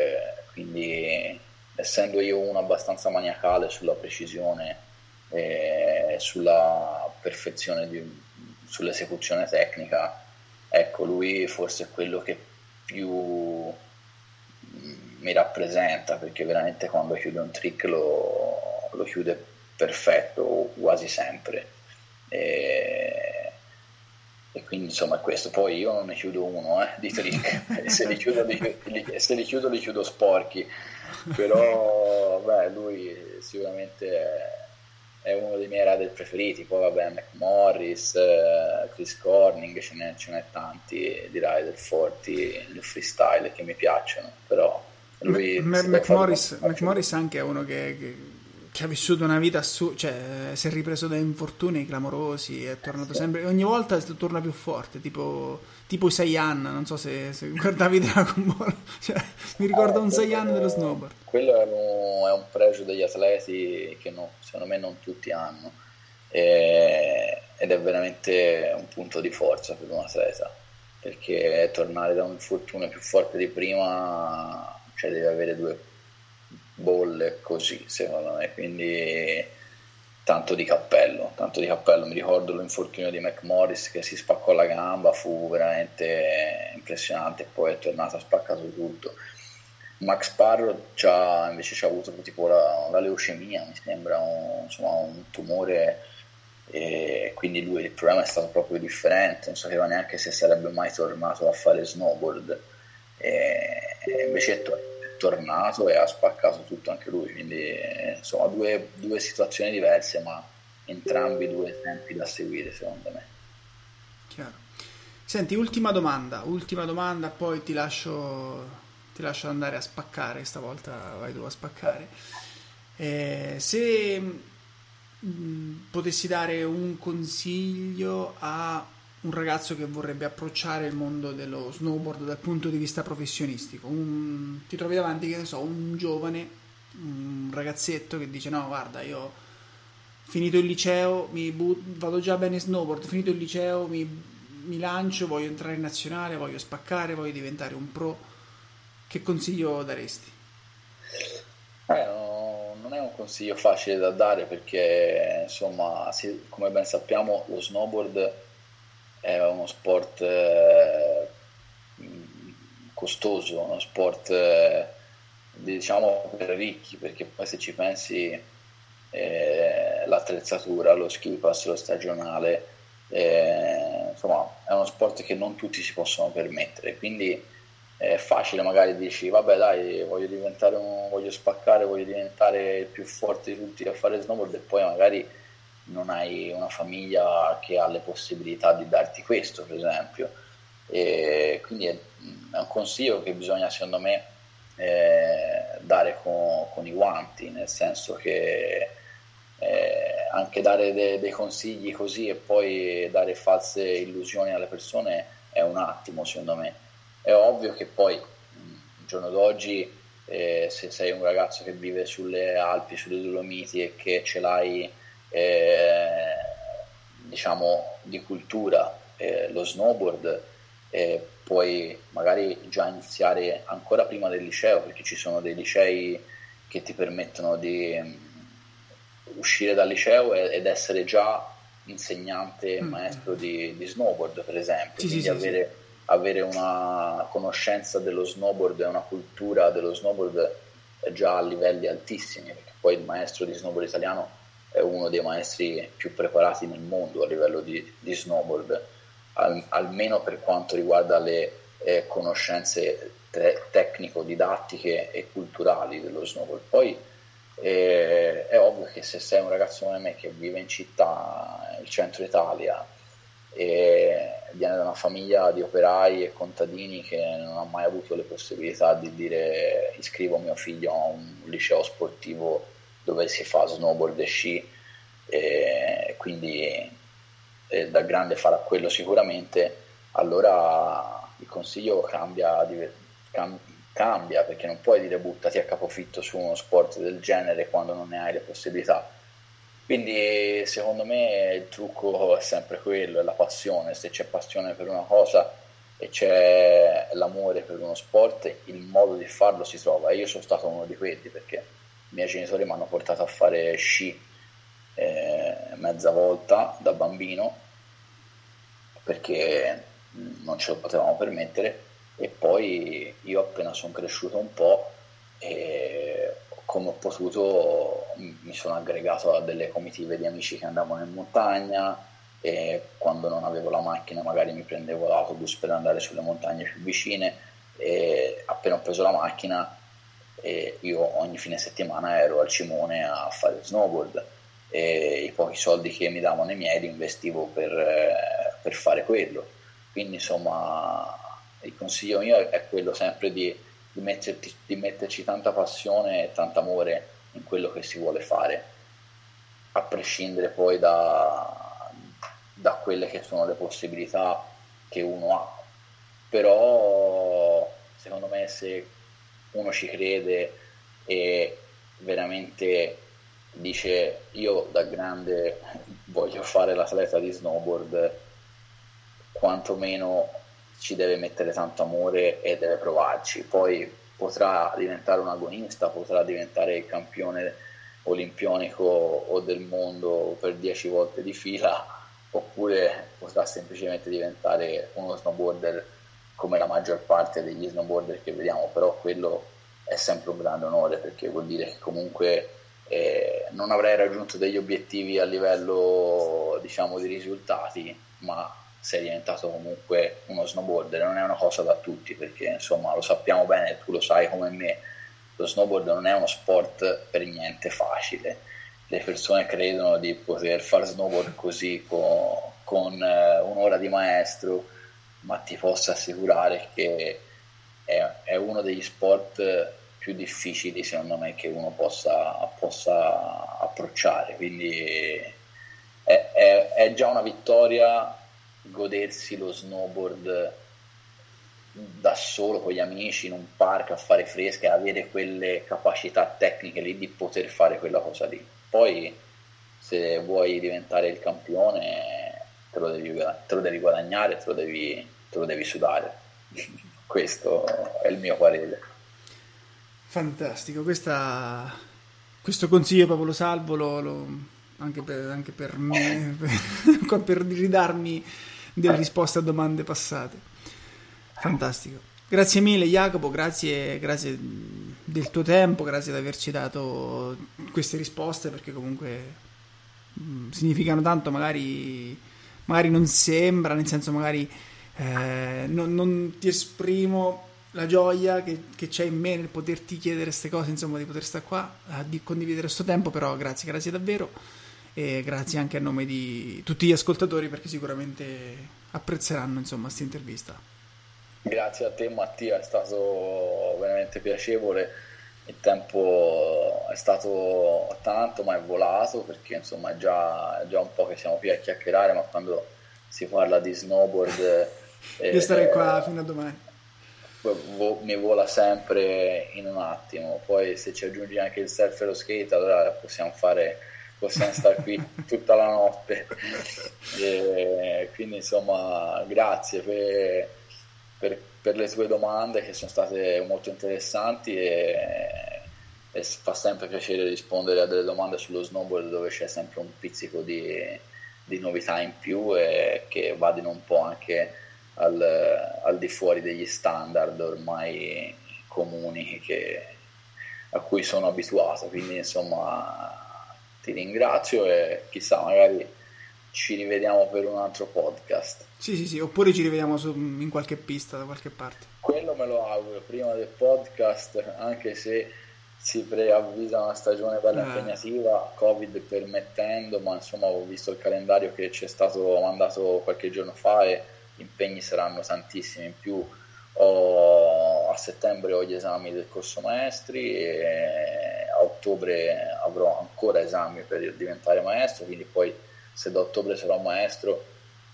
quindi essendo io uno abbastanza maniacale sulla precisione e sulla perfezione di, sull'esecuzione tecnica, ecco lui forse è quello che più mi rappresenta perché veramente quando chiude un trick lo, lo chiude perfetto quasi sempre. E, e, quindi insomma è questo. Poi io non ne chiudo uno eh, di trick. [laughs] Se, li chiudo, li, li, se li chiudo li chiudo sporchi. Però beh, lui sicuramente è, è uno dei miei rider preferiti. Poi vabbè McMorris eh, Chris Corning ce n'è, ce n'è tanti di rider forti nel freestyle che mi piacciono però lui M- McMorris, McMorris anche è uno che, che, che, ha vissuto una vita assurda, cioè si è ripreso da infortuni clamorosi, è tornato sempre, ogni volta torna più forte, tipo, tipo Saiyan, non so se, se guardavi Dragon Ball, [laughs] cioè, mi ricorda un Saiyan dello snowboard. Quello è un, è un pregio degli atleti che no, secondo me non tutti hanno. E, ed è veramente un punto di forza per un atleta perché tornare da un infortunio più forte di prima cioè deve avere due bolle così secondo me. Quindi tanto di cappello tanto di cappello. Mi ricordo l'infortunio di McMorris che si spaccò la gamba fu veramente impressionante e poi è tornato ha spaccato tutto. Max Parro invece ha avuto tipo la, la leucemia mi sembra un, insomma, un tumore e quindi lui il problema è stato proprio differente non sapeva neanche se sarebbe mai tornato a fare snowboard. E invece è, tornato e ha spaccato tutto anche lui, quindi insomma due, due situazioni diverse ma entrambi due esempi da seguire secondo me. Chiaro. Senti, ultima domanda, ultima domanda, poi ti lascio, ti lascio andare a spaccare, stavolta vai tu a spaccare. Eh, se mh, mm, potessi dare un consiglio a un ragazzo che vorrebbe approcciare il mondo dello snowboard dal punto di vista professionistico. Un, ti trovi davanti, che ne so, un giovane, un ragazzetto che dice no, guarda, io finito il liceo, but- vado già bene snowboard, finito il liceo, mi, mi lancio, voglio entrare in nazionale, voglio spaccare, voglio diventare un pro. Che consiglio daresti? Eh, no, non è un consiglio facile da dare perché, insomma, come ben sappiamo, lo snowboard è uno sport eh, costoso, uno sport eh, diciamo per ricchi, perché poi se ci pensi eh, l'attrezzatura, lo ski pass, lo stagionale, eh, insomma è uno sport che non tutti si possono permettere, quindi è facile magari dici vabbè dai voglio diventare un, voglio spaccare, voglio diventare il più forte di tutti a fare snowboard e poi magari non hai una famiglia che ha le possibilità di darti questo, per esempio. E quindi è, un consiglio che bisogna, secondo me, eh, dare con, con, i guanti, nel senso che eh, anche dare de, dei consigli così e poi dare false illusioni alle persone è un attimo, secondo me. È ovvio che poi, il giorno d'oggi, eh, se sei un ragazzo che vive sulle Alpi, sulle Dolomiti e che ce l'hai diciamo di cultura, eh, lo snowboard, eh, puoi magari già iniziare ancora prima del liceo, perché ci sono dei licei che ti permettono di um, uscire dal liceo ed essere già insegnante mm. maestro di, di, snowboard, per esempio, sì, quindi sì, avere, sì. avere, una conoscenza dello snowboard e una cultura dello snowboard già a livelli altissimi, perché poi il maestro di snowboard italiano è uno dei maestri più preparati nel mondo a livello di, di snowboard, al, almeno per quanto riguarda le eh, conoscenze te- tecnico-didattiche e culturali dello snowboard. Poi eh, è ovvio che se sei un ragazzo come me che vive in città, nel centro Italia, e viene da una famiglia di operai e contadini che non ha mai avuto le possibilità di dire iscrivo mio figlio a un liceo sportivo dove si fa snowboard e sci e quindi e da grande farà quello sicuramente allora il consiglio cambia, cambia perché non puoi dire buttati a capofitto su uno sport del genere quando non ne hai le possibilità quindi secondo me il trucco è sempre quello, è la passione, se c'è passione per una cosa e c'è l'amore per uno sport, il modo di farlo si trova. E io sono stato uno di quelli perché i miei genitori mi hanno portato a fare sci eh, mezza volta da bambino perché non ce lo potevamo permettere. E poi io appena sono cresciuto un po' e come ho potuto mi sono aggregato a delle comitive di amici che andavano in montagna e quando non avevo la macchina magari mi prendevo l'autobus per andare sulle montagne più vicine e appena ho preso la macchina e io ogni fine settimana ero al Cimone a fare snowboard e i pochi soldi che mi davano i miei li investivo per, per fare quello. Quindi insomma il consiglio mio è quello sempre di, di, metterti, di metterci tanta passione e tanto amore in quello che si vuole fare, a prescindere poi da, da quelle che sono le possibilità che uno ha. Però secondo me se uno ci crede e veramente dice io da grande voglio fare l'atleta di snowboard, quantomeno ci deve mettere tanto amore e deve provarci. Poi potrà diventare un agonista, potrà diventare il campione olimpionico o del mondo per dieci volte di fila, oppure potrà semplicemente diventare uno snowboarder come la maggior parte degli snowboarder che vediamo, però quello è sempre un grande onore perché vuol dire che comunque eh, non avrei raggiunto degli obiettivi a livello diciamo di risultati, ma sei diventato comunque uno snowboarder, non è una cosa da tutti perché insomma lo sappiamo bene, tu lo sai come me, lo snowboard non è uno sport per niente facile, le persone credono di poter fare snowboard così con, con eh, un'ora di maestro ma ti posso assicurare che è, è, uno degli sport più difficili secondo me che uno possa, possa approcciare. Quindi è, è, è, già una vittoria godersi lo snowboard da solo con gli amici in un parco a fare fresca e avere quelle capacità tecniche lì di poter fare quella cosa lì. Poi se vuoi diventare il campione te lo devi, te lo devi guadagnare te lo devi te lo devi sudare. [laughs] Questo è il mio parere. Fantastico, Questa, questo consiglio proprio lo salvo lo, lo, anche, per, anche, per, me, [laughs] per, per ridarmi delle risposte a domande passate. Fantastico. Grazie mille Jacopo, grazie, grazie del tuo tempo, grazie di averci dato queste risposte perché comunque mh, significano tanto, magari, magari non sembra, nel senso magari eh, non, non, ti esprimo la gioia che, che, c'è in me nel poterti chiedere queste cose, insomma, di poter stare qua a di condividere questo tempo, però grazie, grazie davvero e grazie anche a nome di tutti gli ascoltatori perché sicuramente apprezzeranno, insomma, questa intervista. Grazie a te Mattia, è stato veramente piacevole. Il tempo è stato tanto, ma è volato perché insomma è già, è già un po' che siamo qui a chiacchierare, ma quando si parla di snowboard io starei qua fino a domani. Mi vola sempre in un attimo. Poi, se ci aggiungi anche il surf e lo skate, allora possiamo fare, possiamo stare qui [laughs] tutta la notte. E quindi, insomma, grazie per, per, per, le tue domande che sono state molto interessanti. E, e fa sempre piacere rispondere a delle domande sullo snowboard dove c'è sempre un pizzico di di novità in più e che vadino un po' anche al, al di fuori degli standard ormai comuni che, a cui sono abituato. Quindi insomma ti ringrazio e chissà, magari ci rivediamo per un altro podcast. Sì, sì, sì, oppure ci rivediamo su, in qualche pista da qualche parte. Quello me lo auguro prima del podcast, anche se si preavvisa una stagione bella eh. impegnativa, Covid permettendo, ma insomma ho visto il calendario che ci è stato mandato qualche giorno fa e gli impegni saranno tantissimi. In più ho, a settembre ho gli esami del corso maestri e a ottobre avrò ancora esami per diventare maestro, quindi poi se da ottobre sarò maestro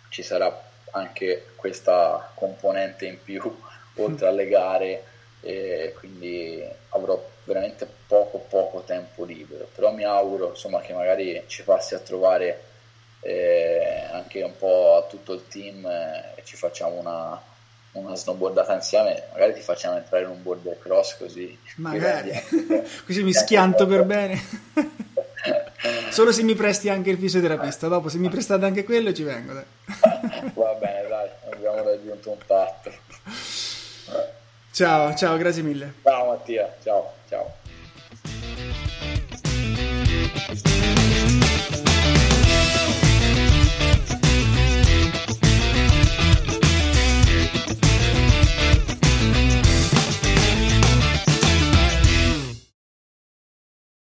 ci sarà anche questa componente in più [laughs] oltre alle gare e quindi avrò veramente poco poco tempo libero però mi auguro insomma che magari ci passi a trovare eh, anche un po' a tutto il team eh, ci facciamo una, una snowboardata insieme. Magari ti facciamo entrare in un border cross così. Magari. [laughs] Così mi schianto per bene. [laughs] Solo se mi presti anche il fisioterapista. Dopo se mi [laughs] prestate anche quello ci vengo dai. va bene dai abbiamo raggiunto un patto Ciao, ciao, grazie mille. Ciao Mattia, ciao, ciao.